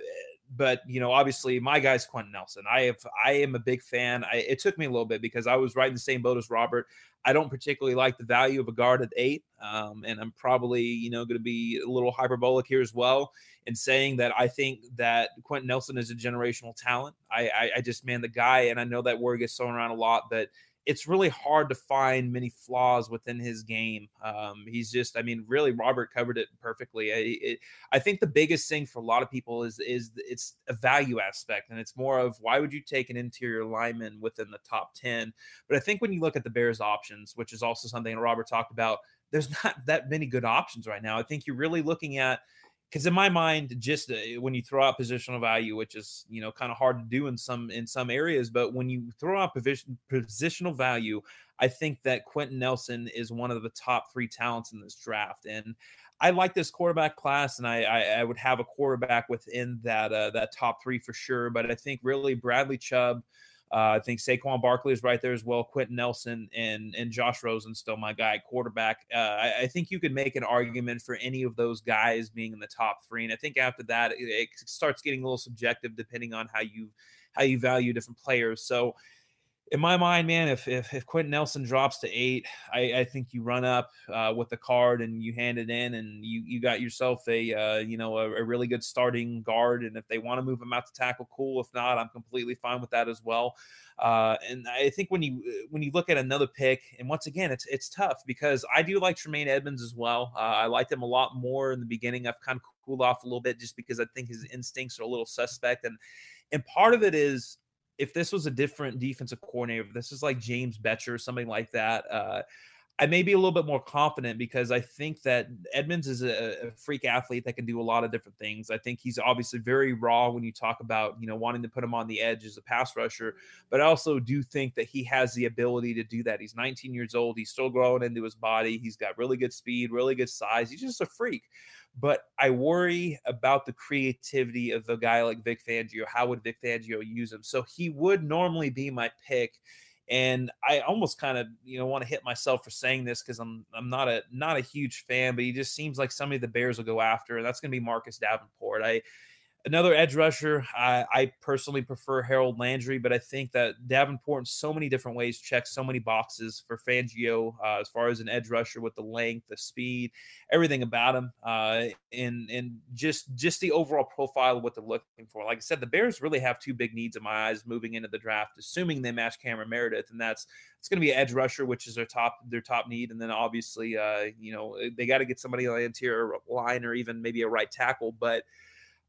but you know, obviously, my guy's Quenton Nelson. I have, I am a big fan. I, it took me a little bit because I was right in the same boat as Robert. I don't particularly like the value of a guard at eight, um, and I'm probably, you know, going to be a little hyperbolic here as well in saying that I think that Quenton Nelson is a generational talent. I, I, I just, man, the guy, and I know that word gets thrown around a lot, but it's really hard to find many flaws within his game. Um, he's just, I mean, really, Robert covered it perfectly. I, it, I think the biggest thing for a lot of people is is it's a value aspect, and it's more of why would you take an interior lineman within the top ten? But I think when you look at the Bears' options, which is also something Robert talked about, there's <laughs> not that many good options right now. I think you're really looking at because in my mind, just uh, when you throw out positional value, which is you know kind of hard to do in some in some areas, but when you throw out position, positional value, I think that Quenton Nelson is one of the top three talents in this draft, and I like this quarterback class, and I I, I would have a quarterback within that uh, that top three for sure. But I think really Bradley Chubb. Uh, I think Saquon Barkley is right there as well. Quenton Nelson and and Josh Rosen still my guy quarterback. Uh, I, I, think you could make an argument for any of those guys being in the top three, and I think after that it, it starts getting a little subjective depending on how you how you value different players. So in my mind, man, if if, if Quenton Nelson drops to eight, I, I think you run up uh, with the card and you hand it in, and you you got yourself a uh, you know a, a, really good starting guard. And if they want to move him out to tackle, cool. If not, I'm completely fine with that as well. Uh, and I think when you when you look at another pick, and once again, it's it's tough because I do like Tremaine Edmunds as well. Uh, I liked him a lot more in the beginning. I've kind of cooled off a little bit just because I think his instincts are a little suspect, and and part of it is if this was a different defensive coordinator, this is like James Bettcher, something like that, uh, I may be a little bit more confident because I think that Edmunds is a, a, freak athlete that can do a lot of different things. I think he's obviously very raw when you talk about, you know, wanting to put him on the edge as a pass rusher, but I also do think that he has the ability to do that. He's 19 years old. He's still growing into his body. He's got really good speed, really good size. He's just a freak but I worry about the creativity of a guy like Vic Fangio. How would Vic Fangio use him? So he would normally be my pick. And I almost kind of, you know, want to hit myself for saying this because I'm I'm not a not a huge fan, but he just seems like somebody the Bears will go after, and that's going to be Marcus Davenport. I Another edge rusher, I, I, personally prefer Harold Landry, but I think that Davenport in so many different ways checks so many boxes for Fangio uh, as far as an edge rusher with the length, the speed, everything about him, uh, and and just just the overall profile of what they're looking for. Like I said, the Bears really have two big needs in my eyes moving into the draft, assuming they match Cameron Meredith, and that's it's going to be an edge rusher, which is their top their top need, and then obviously, uh, you know, they got to get somebody on the interior line or even maybe a right tackle, but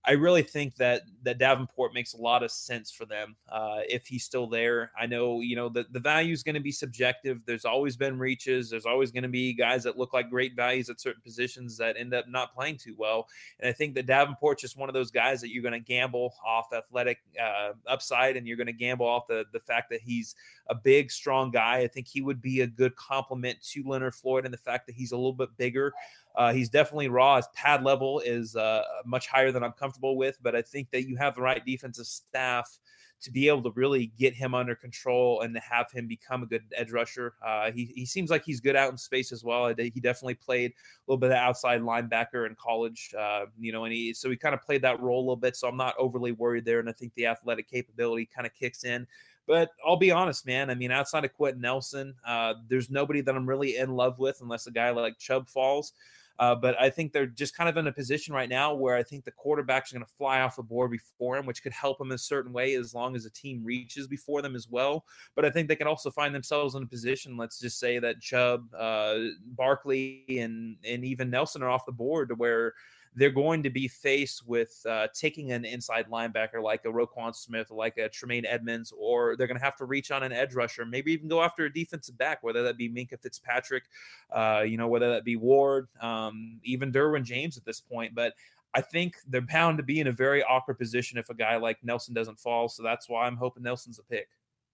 I really think that that Davenport makes a lot of sense for them uh, if he's still there. I know you know the the value is going to be subjective. There's always been reaches. There's always going to be guys that look like great values at certain positions that end up not playing too well. And I think that Davenport's just one of those guys that you're going to gamble off athletic uh, upside, and you're going to gamble off the the fact that he's a big, strong guy. I think he would be a good complement to Leonard Floyd, and the fact that he's a little bit bigger. Uh, he's definitely raw. His pad level is uh, much higher than I'm comfortable with, but I think that you have the right defensive staff to be able to really get him under control and to have him become a good edge rusher. Uh, he, he seems like he's good out in space as well. He definitely played a little bit of outside linebacker in college, uh, you know, and he so he kind of played that role a little bit. So I'm not overly worried there, and I think the athletic capability kind of kicks in. But I'll be honest, man. I mean, outside of Quenton Nelson, uh, there's nobody that I'm really in love with unless a guy like Chubb falls. Uh, but I think they're just kind of in a position right now where I think the quarterback's are going to fly off the board before him, which could help them a certain way as long as the team reaches before them as well. But I think they can also find themselves in a position, let's just say that Chubb, uh, Barkley, and and even Nelson are off the board to where they're going to be faced with uh, taking an inside linebacker like a Roquan Smith, like a Tremaine Edmunds, or they're going to have to reach on an edge rusher, maybe even go after a defensive back, whether that be Minkah Fitzpatrick, uh, you know, whether that be Ward, um, even Derwin James at this point. But I think they're bound to be in a very awkward position if a guy like Nelson doesn't fall. So that's why I'm hoping Nelson's a pick.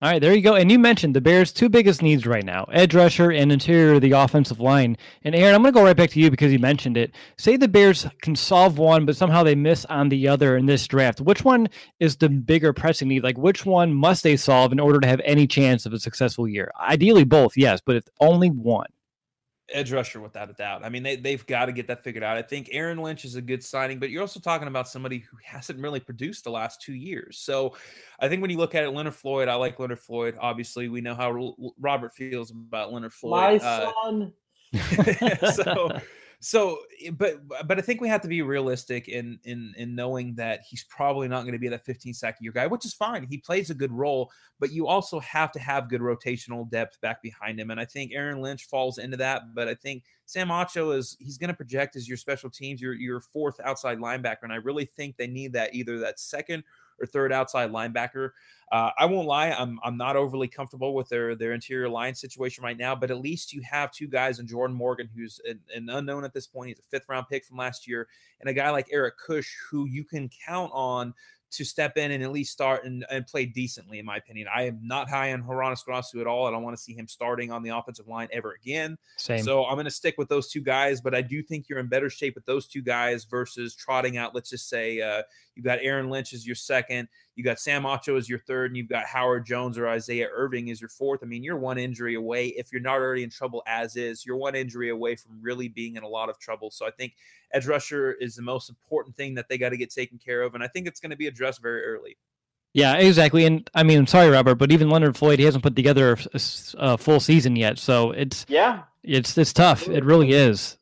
All right, there you go. And you mentioned the Bears' two biggest needs right now edge rusher and interior of the offensive line. And Aaron, I'm going to go right back to you because you mentioned it. Say the Bears can solve one, but somehow they miss on the other in this draft. Which one is the bigger pressing need? Like, which one must they solve in order to have any chance of a successful year? Ideally, both, yes, but if only one edge rusher without a doubt. I mean, they, they've got to get that figured out. I think Aaron Lynch is a good signing, but you're also talking about somebody who hasn't really produced the last two years. So I think when you look at it, Leonard Floyd, I like Leonard Floyd. Obviously, we know how Robert feels about Leonard Floyd. My uh, son. <laughs> So so, eh, but but I think we have to be realistic in in in knowing that he's probably not going to be that 15 sack year guy, which is fine. He plays a good role, but you also have to have good rotational depth back behind him. And I think Aaron Lynch falls into that. But I think Sam Acho is he's going to project as your special teams, your your fourth outside linebacker, and I really think they need that either that second or third outside linebacker. Uh, I won't lie, I'm I'm not overly comfortable with their their interior line situation right now, but at least you have two guys in Jordan Morgan, who's an, an unknown at this point. He's a fifth round pick from last year, and a guy like Eric Kush, who you can count on to step in and at least start and, and play decently, in my opinion. I am not high on Hroniss Grasu at all. I don't want to see him starting on the offensive line ever again. Same. So I'm going to stick with those two guys, but I do think you're in better shape with those two guys versus trotting out, let's just say, uh, you got Aaron Lynch as your second, you got Sam Acho as your third, and you've got Howard Jones or Isaiah Irving as your fourth. I mean, you're one injury away. If you're not already in trouble as is, you're one injury away from really being in a lot of trouble. So I think edge rusher is the most important thing that they got to get taken care of. And I think it's going to be addressed very early. Yeah, exactly. And I mean, sorry, Robert, but even Leonard Floyd, he hasn't put together a, a full season yet. So it's, yeah, it's, it's tough. It really is.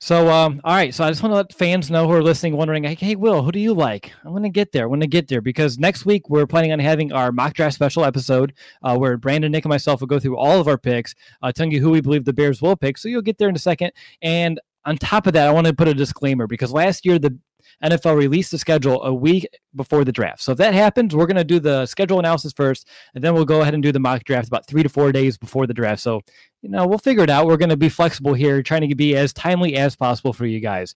So, um, all right. So I just want to let fans know who are listening, wondering, like, hey, Will, who do you like? I'm going to get there. I'm going to get there because next week we're planning on having our mock draft special episode uh, where Brandon, Nick, and myself will go through all of our picks, uh, telling you who we believe the Bears will pick. So you'll get there in a second. And on top of that, I want to put a disclaimer because last year the NFL released the schedule a week before the draft. So if that happens, we're going to do the schedule analysis first, and then we'll go ahead and do the mock draft about three to four days before the draft. So, you know, we'll figure it out. We're going to be flexible here, trying to be as timely as possible for you guys.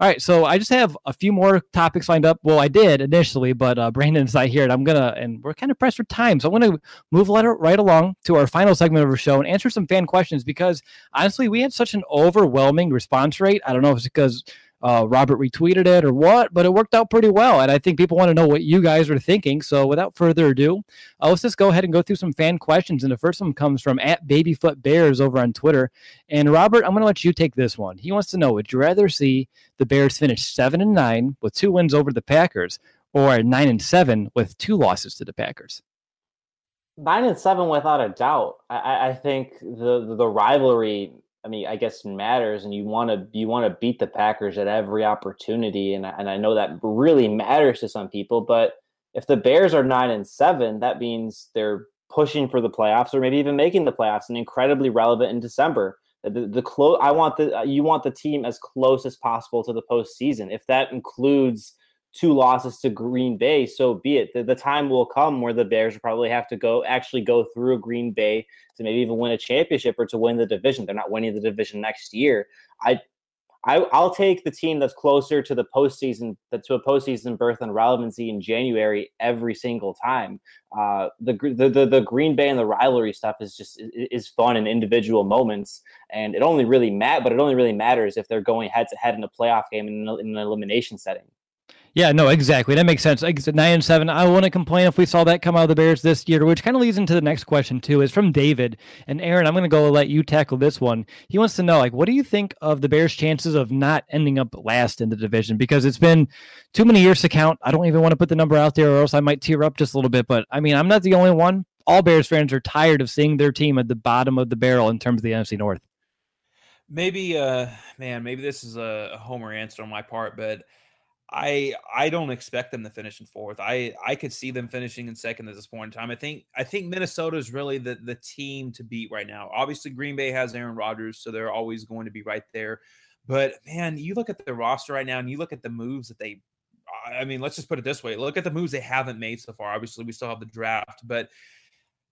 All right, so I just have a few more topics lined up. Well, I did initially, but uh, Brandon's not here, and I'm gonna, and we're kind of pressed for time, so I'm gonna move right along to our final segment of our show and answer some fan questions because honestly, we had such an overwhelming response rate. I don't know if it's because uh, Robert retweeted it or what, but it worked out pretty well. And I think people want to know what you guys are thinking. So without further ado, uh, let's just go ahead and go through some fan questions. And the first one comes from at Babyfoot Bears over on Twitter. And Robert, I'm going to let you take this one. He wants to know: Would you rather see the Bears finish seven and nine with two wins over the Packers, or nine and seven with two losses to the Packers? Nine and seven, without a doubt. I, I think the the rivalry I mean, I guess matters, and you want to you want to beat the Packers at every opportunity, and and I know that really matters to some people. But if the Bears are nine and seven, that means they're pushing for the playoffs, or maybe even making the playoffs, and incredibly relevant in December. The, the close, I want the you want the team as close as possible to the postseason. If that includes two losses to Green Bay, so be it. The, the, time will come where the Bears will probably have to go actually go through Green Bay to maybe even win a championship or to win the division. They're not winning the division next year. I, I will take the team that's closer to the postseason, to a postseason berth and relevancy in January every single time. Uh, the, the the the Green Bay and the rivalry stuff is just is fun in individual moments, and it only really mat, but it only really matters if they're going head to head in a playoff game in an, in an elimination setting. Yeah, no, exactly. That makes sense. Like nine and seven. I wouldn't complain if we saw that come out of the Bears this year, which kind of leads into the next question too. Is from David and Aaron. I'm going to go let you tackle this one. He wants to know, like, what do you think of the Bears' chances of not ending up last in the division? Because it's been too many years to count. I don't even want to put the number out there, or else I might tear up just a little bit. But I mean, I'm not the only one. All Bears fans are tired of seeing their team at the bottom of the barrel in terms of the NFC North. Maybe, uh, man, maybe this is a, a homer answer on my part, but I I don't expect them to finish in fourth. I I could see them finishing in second at this point in time. I think I think Minnesota is really the the team to beat right now. Obviously, Green Bay has Aaron Rodgers, so they're always going to be right there. But man, you look at the roster right now, and you look at the moves that they. I mean, let's just put it this way: look at the moves they haven't made so far. Obviously, we still have the draft, but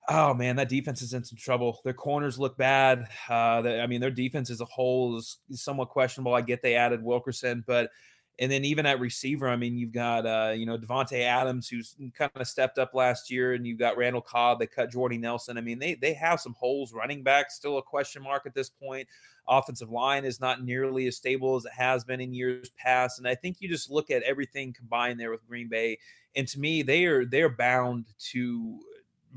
oh man, that defense is in some trouble. Their corners look bad. Uh, I mean, their defense as a whole is somewhat questionable. I get they added Wilkerson, but And then even at receiver, I mean, you've got uh, you know Davante Adams, who's kind of stepped up last year, and you've got Randall Cobb. They cut Jordy Nelson. I mean, they they have some holes. Running back still a question mark at this point. Offensive line is not nearly as stable as it has been in years past. And I think you just look at everything combined there with Green Bay, and to me, they are they're bound to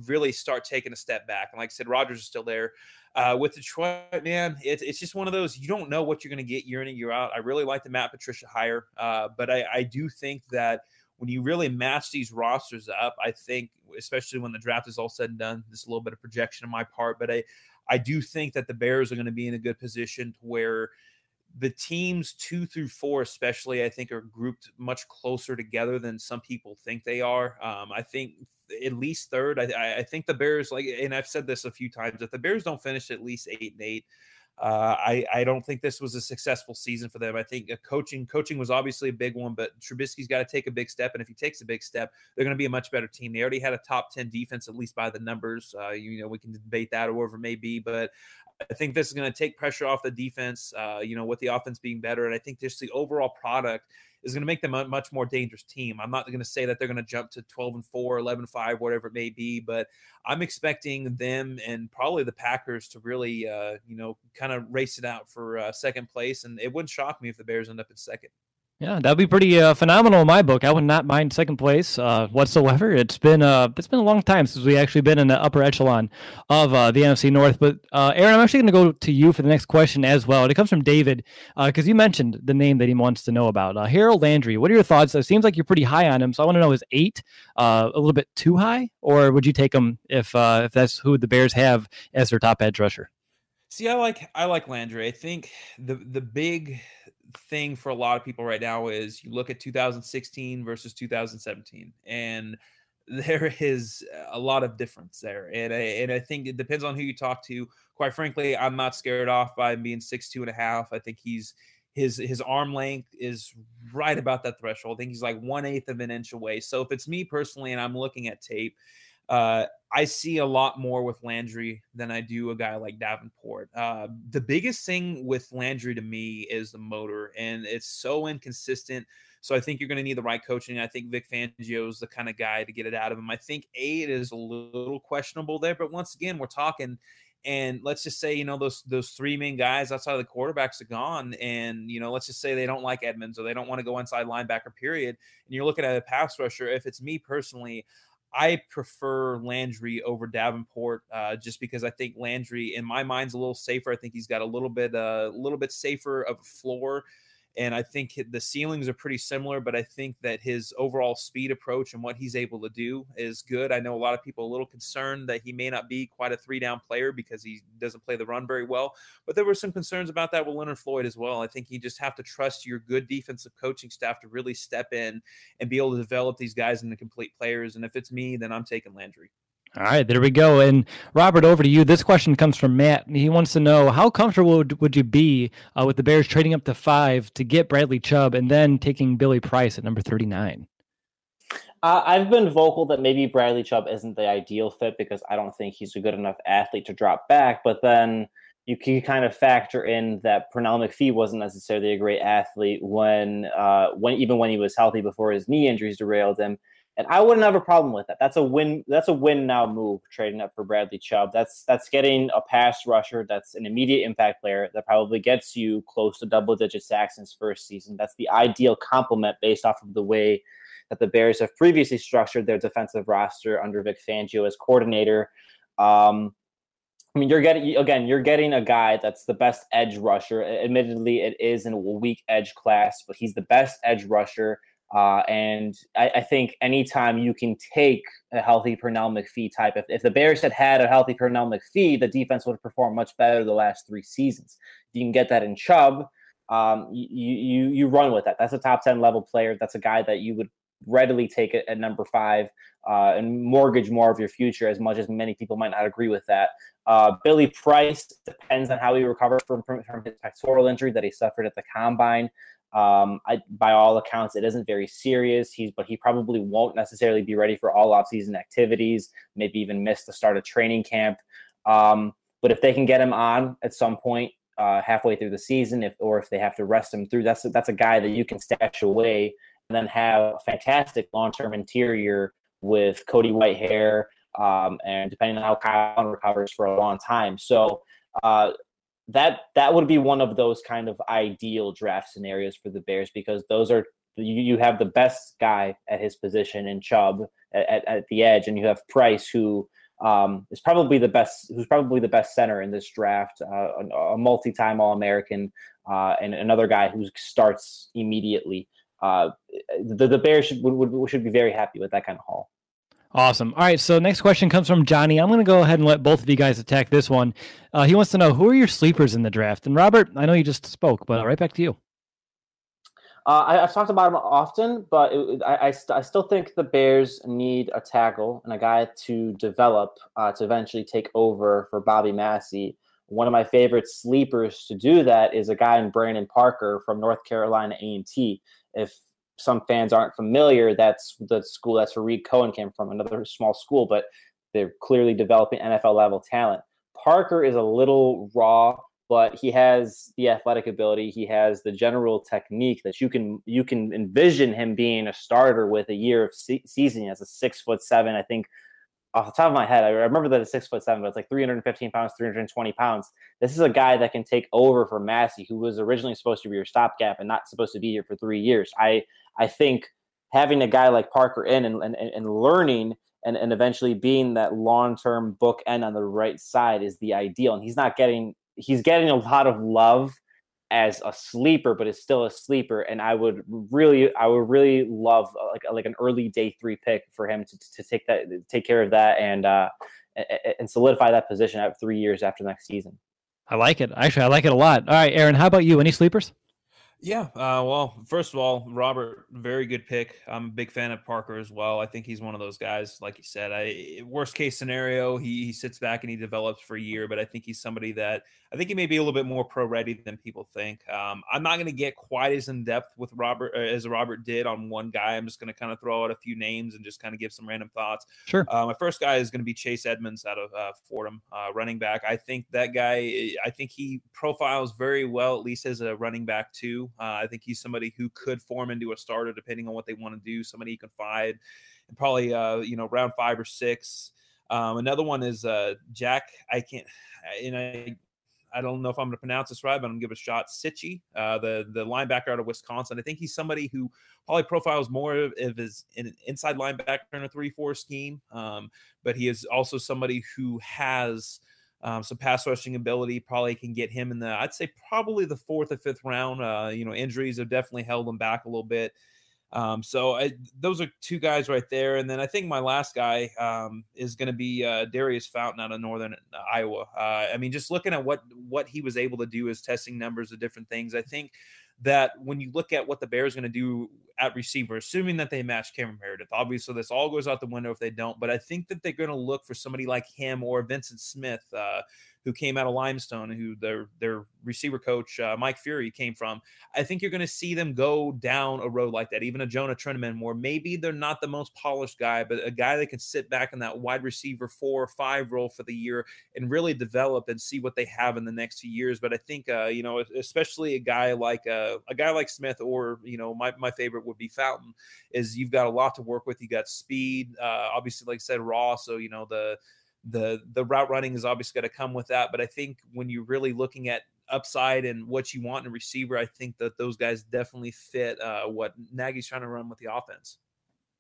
really start taking a step back. And like I said, Rodgers is still there. Uh, with Detroit, man, it's it's just one of those you don't know what you're going to get year in and year out. I really like the Matt Patricia hire, uh, but I, I do think that when you really match these rosters up, I think, especially when the draft is all said and done, this is a little bit of projection on my part, but I I do think that the Bears are going to be in a good position to where the teams two through four, especially, I think, are grouped much closer together than some people think they are. Um, I think at least third. I, I think the Bears, like, and I've said this a few times, if the Bears don't finish at least eight and eight, uh, I, I don't think this was a successful season for them. I think coaching coaching was obviously a big one, but Trubisky's got to take a big step, and if he takes a big step, they're going to be a much better team. They already had a top ten defense, at least by the numbers. Uh, you know, we can debate that or whatever it may be, but I think this is going to take pressure off the defense. Uh, you know, with the offense being better, and I think just the overall product is going to make them a much more dangerous team. I'm not going to say that they're going to jump to 12 and 4, 11 and 5, whatever it may be, but I'm expecting them and probably the Packers to really, uh, you know, kind of race it out for uh, second place. And it wouldn't shock me if the Bears end up in second. Yeah, that'd be pretty uh, phenomenal in my book. I would not mind second place uh, whatsoever. It's been uh, it's been a long time since we actually been in the upper echelon of uh, the NFC North. But uh, Aaron, I'm actually going to go to you for the next question as well. And it comes from David because uh, you mentioned the name that he wants to know about. Harold Landry. What are your thoughts? It seems like you're pretty high on him, so I want to know is eight a little bit too high, or would you take him if if that's who the Bears have as their top edge rusher? See, I like I like Landry. I think the the big thing for a lot of people right now is you look at 2016 versus 2017 and <laughs> there is a lot of difference there and I, and I think it depends on who you talk to. Quite frankly i'm not scared off by being six two and a half. I think he's his his arm length is right about that threshold. I think he's like one eighth of an inch away. So if it's me personally and i'm looking at tape uh, I see a lot more with Landry than I do a guy like Davenport. Uh, the biggest thing with Landry to me is the motor, and it's so inconsistent. So I think you're going to need the right coaching. I think Vic Fangio is the kind of guy to get it out of him. I think eight is a little questionable there, but once again, we're talking. And let's just say, you know, those those three main guys outside of the quarterbacks are gone. And, you know, let's just say they don't like Edmunds or they don't want to go inside linebacker, period. And you're looking at a pass rusher. If it's me personally, I prefer Landry over Davenport uh, just because I think Landry, in my mind, is a little safer. I think he's got a little bit, a uh, little bit safer of a floor and I think the ceilings are pretty similar, but I think that his overall speed approach and what he's able to do is good. I know a lot of people a little concerned that he may not be quite a three down player because he doesn't play the run very well, but there were some concerns about that with Leonard Floyd as well. I think you just have to trust your good defensive coaching staff to really step in and be able to develop these guys into complete players. And if it's me, then I'm taking Landry. All right, there we go. And Robert, over to you. This question comes from Matt. He wants to know how comfortable would, would you be uh, with the Bears trading up to five to get Bradley Chubb and then taking Billy Price at number 39? Uh, I've been vocal that maybe Bradley Chubb isn't the ideal fit because I don't think he's a good enough athlete to drop back. But then you can kind of factor in that Pernell McPhee wasn't necessarily a great athlete when, uh, when even when he was healthy before his knee injuries derailed him and I wouldn't have a problem with that. That's a win. That's a win now move trading up for Bradley Chubb. That's that's getting a pass rusher. That's an immediate impact player that probably gets you close to double digit sacks in his first season. That's the ideal complement based off of the way that the Bears have previously structured their defensive roster under Vic Fangio as coordinator. Um, I mean, you're getting again, you're getting a guy that's the best edge rusher. Admittedly, it is in a weak edge class, but he's the best edge rusher uh, and I, I, think anytime you can take a healthy Pernell McPhee type, if, if the Bears had had a healthy Pernell McPhee, the defense would have performed much better the last three seasons. If you can get that in Chubb, um, you, you you run with that. That's a top ten level player. That's a guy that you would readily take it at number five uh, and mortgage more of your future. As much as many people might not agree with that. Uh, Billy Price depends on how he recovers from, from, from his pectoral injury that he suffered at the combine. Um, I, by all accounts, it isn't very serious. He's, but he probably won't necessarily be ready for all offseason activities. Maybe even miss the start of training camp. Um, but if they can get him on at some point uh, halfway through the season, if or if they have to rest him through. That's that's a guy that you can stash away then have a fantastic long term interior with Cody Whitehair, um, and depending on how Kyle recovers for a long time. So uh, that that would be one of those kind of ideal draft scenarios for the Bears because those are you, you have the best guy at his position in Chubb at, at, at the edge, and you have Price who um, is probably the best who's probably the best center in this draft, uh, a, a multi-time All-American, uh, and another guy who starts immediately. Uh, the, the Bears should would, would, should be very happy with that kind of haul. Awesome. All right. So next question comes from Johnny. I'm going to go ahead and let both of you guys attack this one. Uh, he wants to know who are your sleepers in the draft. And Robert, I know you just spoke, but right back to you. Uh, I, have talked about him often, but it, I, I, st- I, still think the Bears need a tackle and a guy to develop uh, to eventually take over for Bobby Massie. One of my favorite sleepers to do that is a guy in Brandon Parker from North Carolina A&T. If some fans aren't familiar, that's the school that's where Reed Cohen came from, another small school, but they're clearly developing NFL level talent. Parker is a little raw, but he has the athletic ability. He has the general technique that you can you can envision him being a starter with a year of se- season as a six foot seven. I think off the top of my head, I remember that it's six foot seven, but it's like 315 pounds, 320 pounds. This is a guy that can take over for Massie, who was originally supposed to be your stopgap and not supposed to be here for three years. I I think having a guy like Parker in and, and, and learning and, and eventually being that long term bookend on the right side is the ideal. And he's not getting he's getting a lot of love as a sleeper, but is still a sleeper. And I would really, I would really love uh, like like an early day three pick for him to, to take that, take care of that, and uh, and solidify that position at three years after next season. I like it. Actually, I like it a lot. All right, Aaron, how about you? Any sleepers? Yeah. Uh, well, first of all, Robert, very good pick. I'm a big fan of Parker as well. I think he's one of those guys, like you said. I worst case scenario, he, he sits back and he develops for a year, but I think he's somebody that I think he may be a little bit more pro ready than people think. Um, I'm not going to get quite as in depth with Robert uh, as Robert did on one guy. I'm just going to kind of throw out a few names and just kind of give some random thoughts. Sure. Uh, my first guy is going to be Chase Edmonds out of uh, Fordham, uh, running back. I think that guy, I think he profiles very well, at least as a running back too. Uh, I think he's somebody who could form into a starter depending on what they want to do. Somebody you can find, and probably uh, you know round five or six. Um, another one is uh, Jack. I can't, and I I don't know if I'm going to pronounce this right, but I'm going to give a shot. Cichy, uh, the the linebacker out of Wisconsin. I think he's somebody who probably profiles more of, of his in inside linebacker in a three four scheme, um, but he is also somebody who has um, some pass rushing ability. Probably can get him in the I'd say probably the fourth or fifth round. Uh, you know, injuries have definitely held him back a little bit. Um, so I, those are two guys right there, and then I think my last guy um, is going to be uh, Daurice Fountain out of Northern uh, Iowa. Uh, I mean, just looking at what what he was able to do as testing numbers of different things, I think that when you look at what the Bears going to do at receiver, assuming that they match Cameron Meredith, obviously this all goes out the window if they don't. But I think that they're going to look for somebody like him or Vyncint Smith, uh, who came out of Limestone, who their their receiver coach uh, Mike Furrey came from. I think you're going to see them go down a road like that. Even a Jonah Trinnaman, where maybe they're not the most polished guy, but a guy that can sit back in that wide receiver four or five role for the year and really develop and see what they have in the next few years. But I think uh, you know, especially a guy like uh, a guy like Smith, or you know, my my favorite would be Fountain. Is you've got a lot to work with. You got speed, uh, obviously, like I said, raw. So you know the the the route running is obviously going to come with that. But I think when you're really looking at upside and what you want in a receiver, I think that those guys definitely fit uh, what Nagy's trying to run with the offense.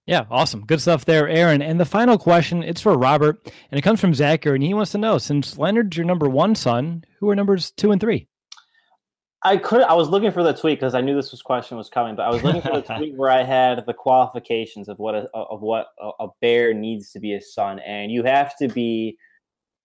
Yeah, awesome. Good stuff there, Aaron. And the final question, it's for Robert, and it comes from Zachary, and he wants to know since Leonard's your number one son, who are numbers two and three? I could. I was looking for the tweet because I knew this was question was coming, but I was looking for the <laughs> tweet where I had the qualifications of what a, of what a, bear needs to be a son, and you have to be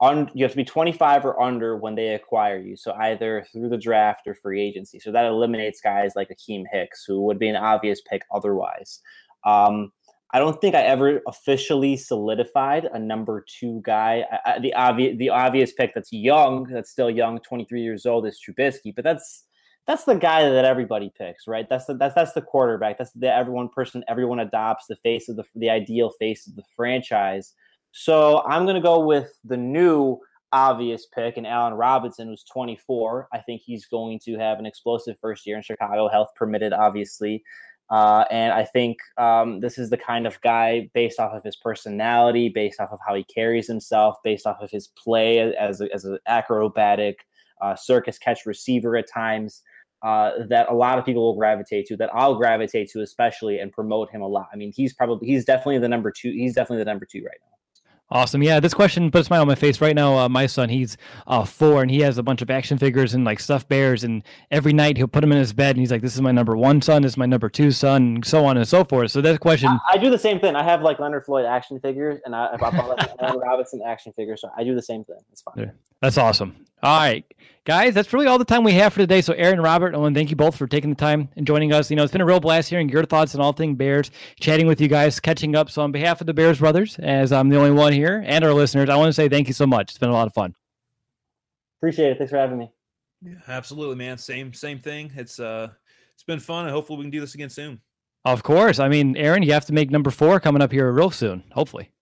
on. You have to be 25 or under when they acquire you. So either through the draft or free agency. So that eliminates guys like Akiem Hicks, who would be an obvious pick otherwise. Um, I don't think I ever officially solidified a number two guy. I, I, the obvious the obvious pick that's young, that's still young, 23 years old, is Trubisky. But that's that's the guy that everybody picks, right? That's the that's that's the quarterback. That's the everyone person everyone adopts the face of the the ideal face of the franchise. So I'm gonna go with the new obvious pick, and Allen Robinson, who's 24. I think he's going to have an explosive first year in Chicago, health permitted, obviously. Uh, and I think um, this is the kind of guy, based off of his personality, based off of how he carries himself, based off of his play as, a, as an acrobatic uh, circus catch receiver at times, uh, that a lot of people will gravitate to, that I'll gravitate to, especially, and promote him a lot. I mean, he's probably, he's definitely the number two. He's definitely the number two right now. Awesome. Yeah, this question puts a smile on my face right now. Uh, my son, he's uh, four, and he has a bunch of action figures and like stuffed bears. And every night he'll put them in his bed, and he's like, "This is my number one son. This is my number two son, and so on and so forth." So that question, I, I do the same thing. I have like Leonard Floyd action figures, and I, I bought like Allen Robinson action figures. So I do the same thing. It's fine. That's awesome. All right, guys, that's really all the time we have for today. So, Aaron and Robert, I want to thank you both for taking the time and joining us. You know, it's been a real blast hearing your thoughts on all things Bears, chatting with you guys, catching up. So, on behalf of the Bears brothers, as I'm the only one here, and our listeners, I want to say thank you so much. It's been a lot of fun. Appreciate it. Thanks for having me. Yeah, absolutely, man. Same same thing. It's uh, it's been fun, and hopefully we can do this again soon. Of course. I mean, Aaron, you have to make number four coming up here real soon. Hopefully.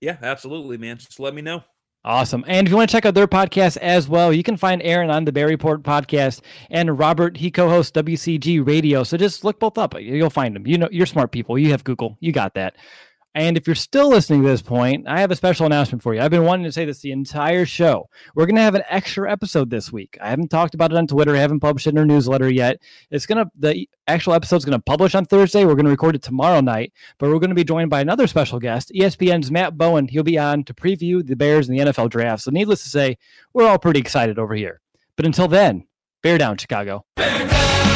Yeah, absolutely, man. Just let me know. Awesome. And if you want to check out their podcast as well, you can find Aaron on the Bear Report podcast and Robert, he co-hosts WCG Radio. So just look both up. You'll find them. You know, you're smart people. You have Google. You got that. And if you're still listening to this point, I have a special announcement for you. I've been wanting to say this the entire show. We're going to have an extra episode this week. I haven't talked about it on Twitter. I haven't published it in our newsletter yet. It's going to, the actual episode is going to publish on Thursday. We're going to record it tomorrow night, but we're going to be joined by another special guest, ESPN's Matt Bowen. He'll be on to preview the Bears and the NFL draft. So, needless to say, we're all pretty excited over here. But until then, bear down, Chicago. Bear down!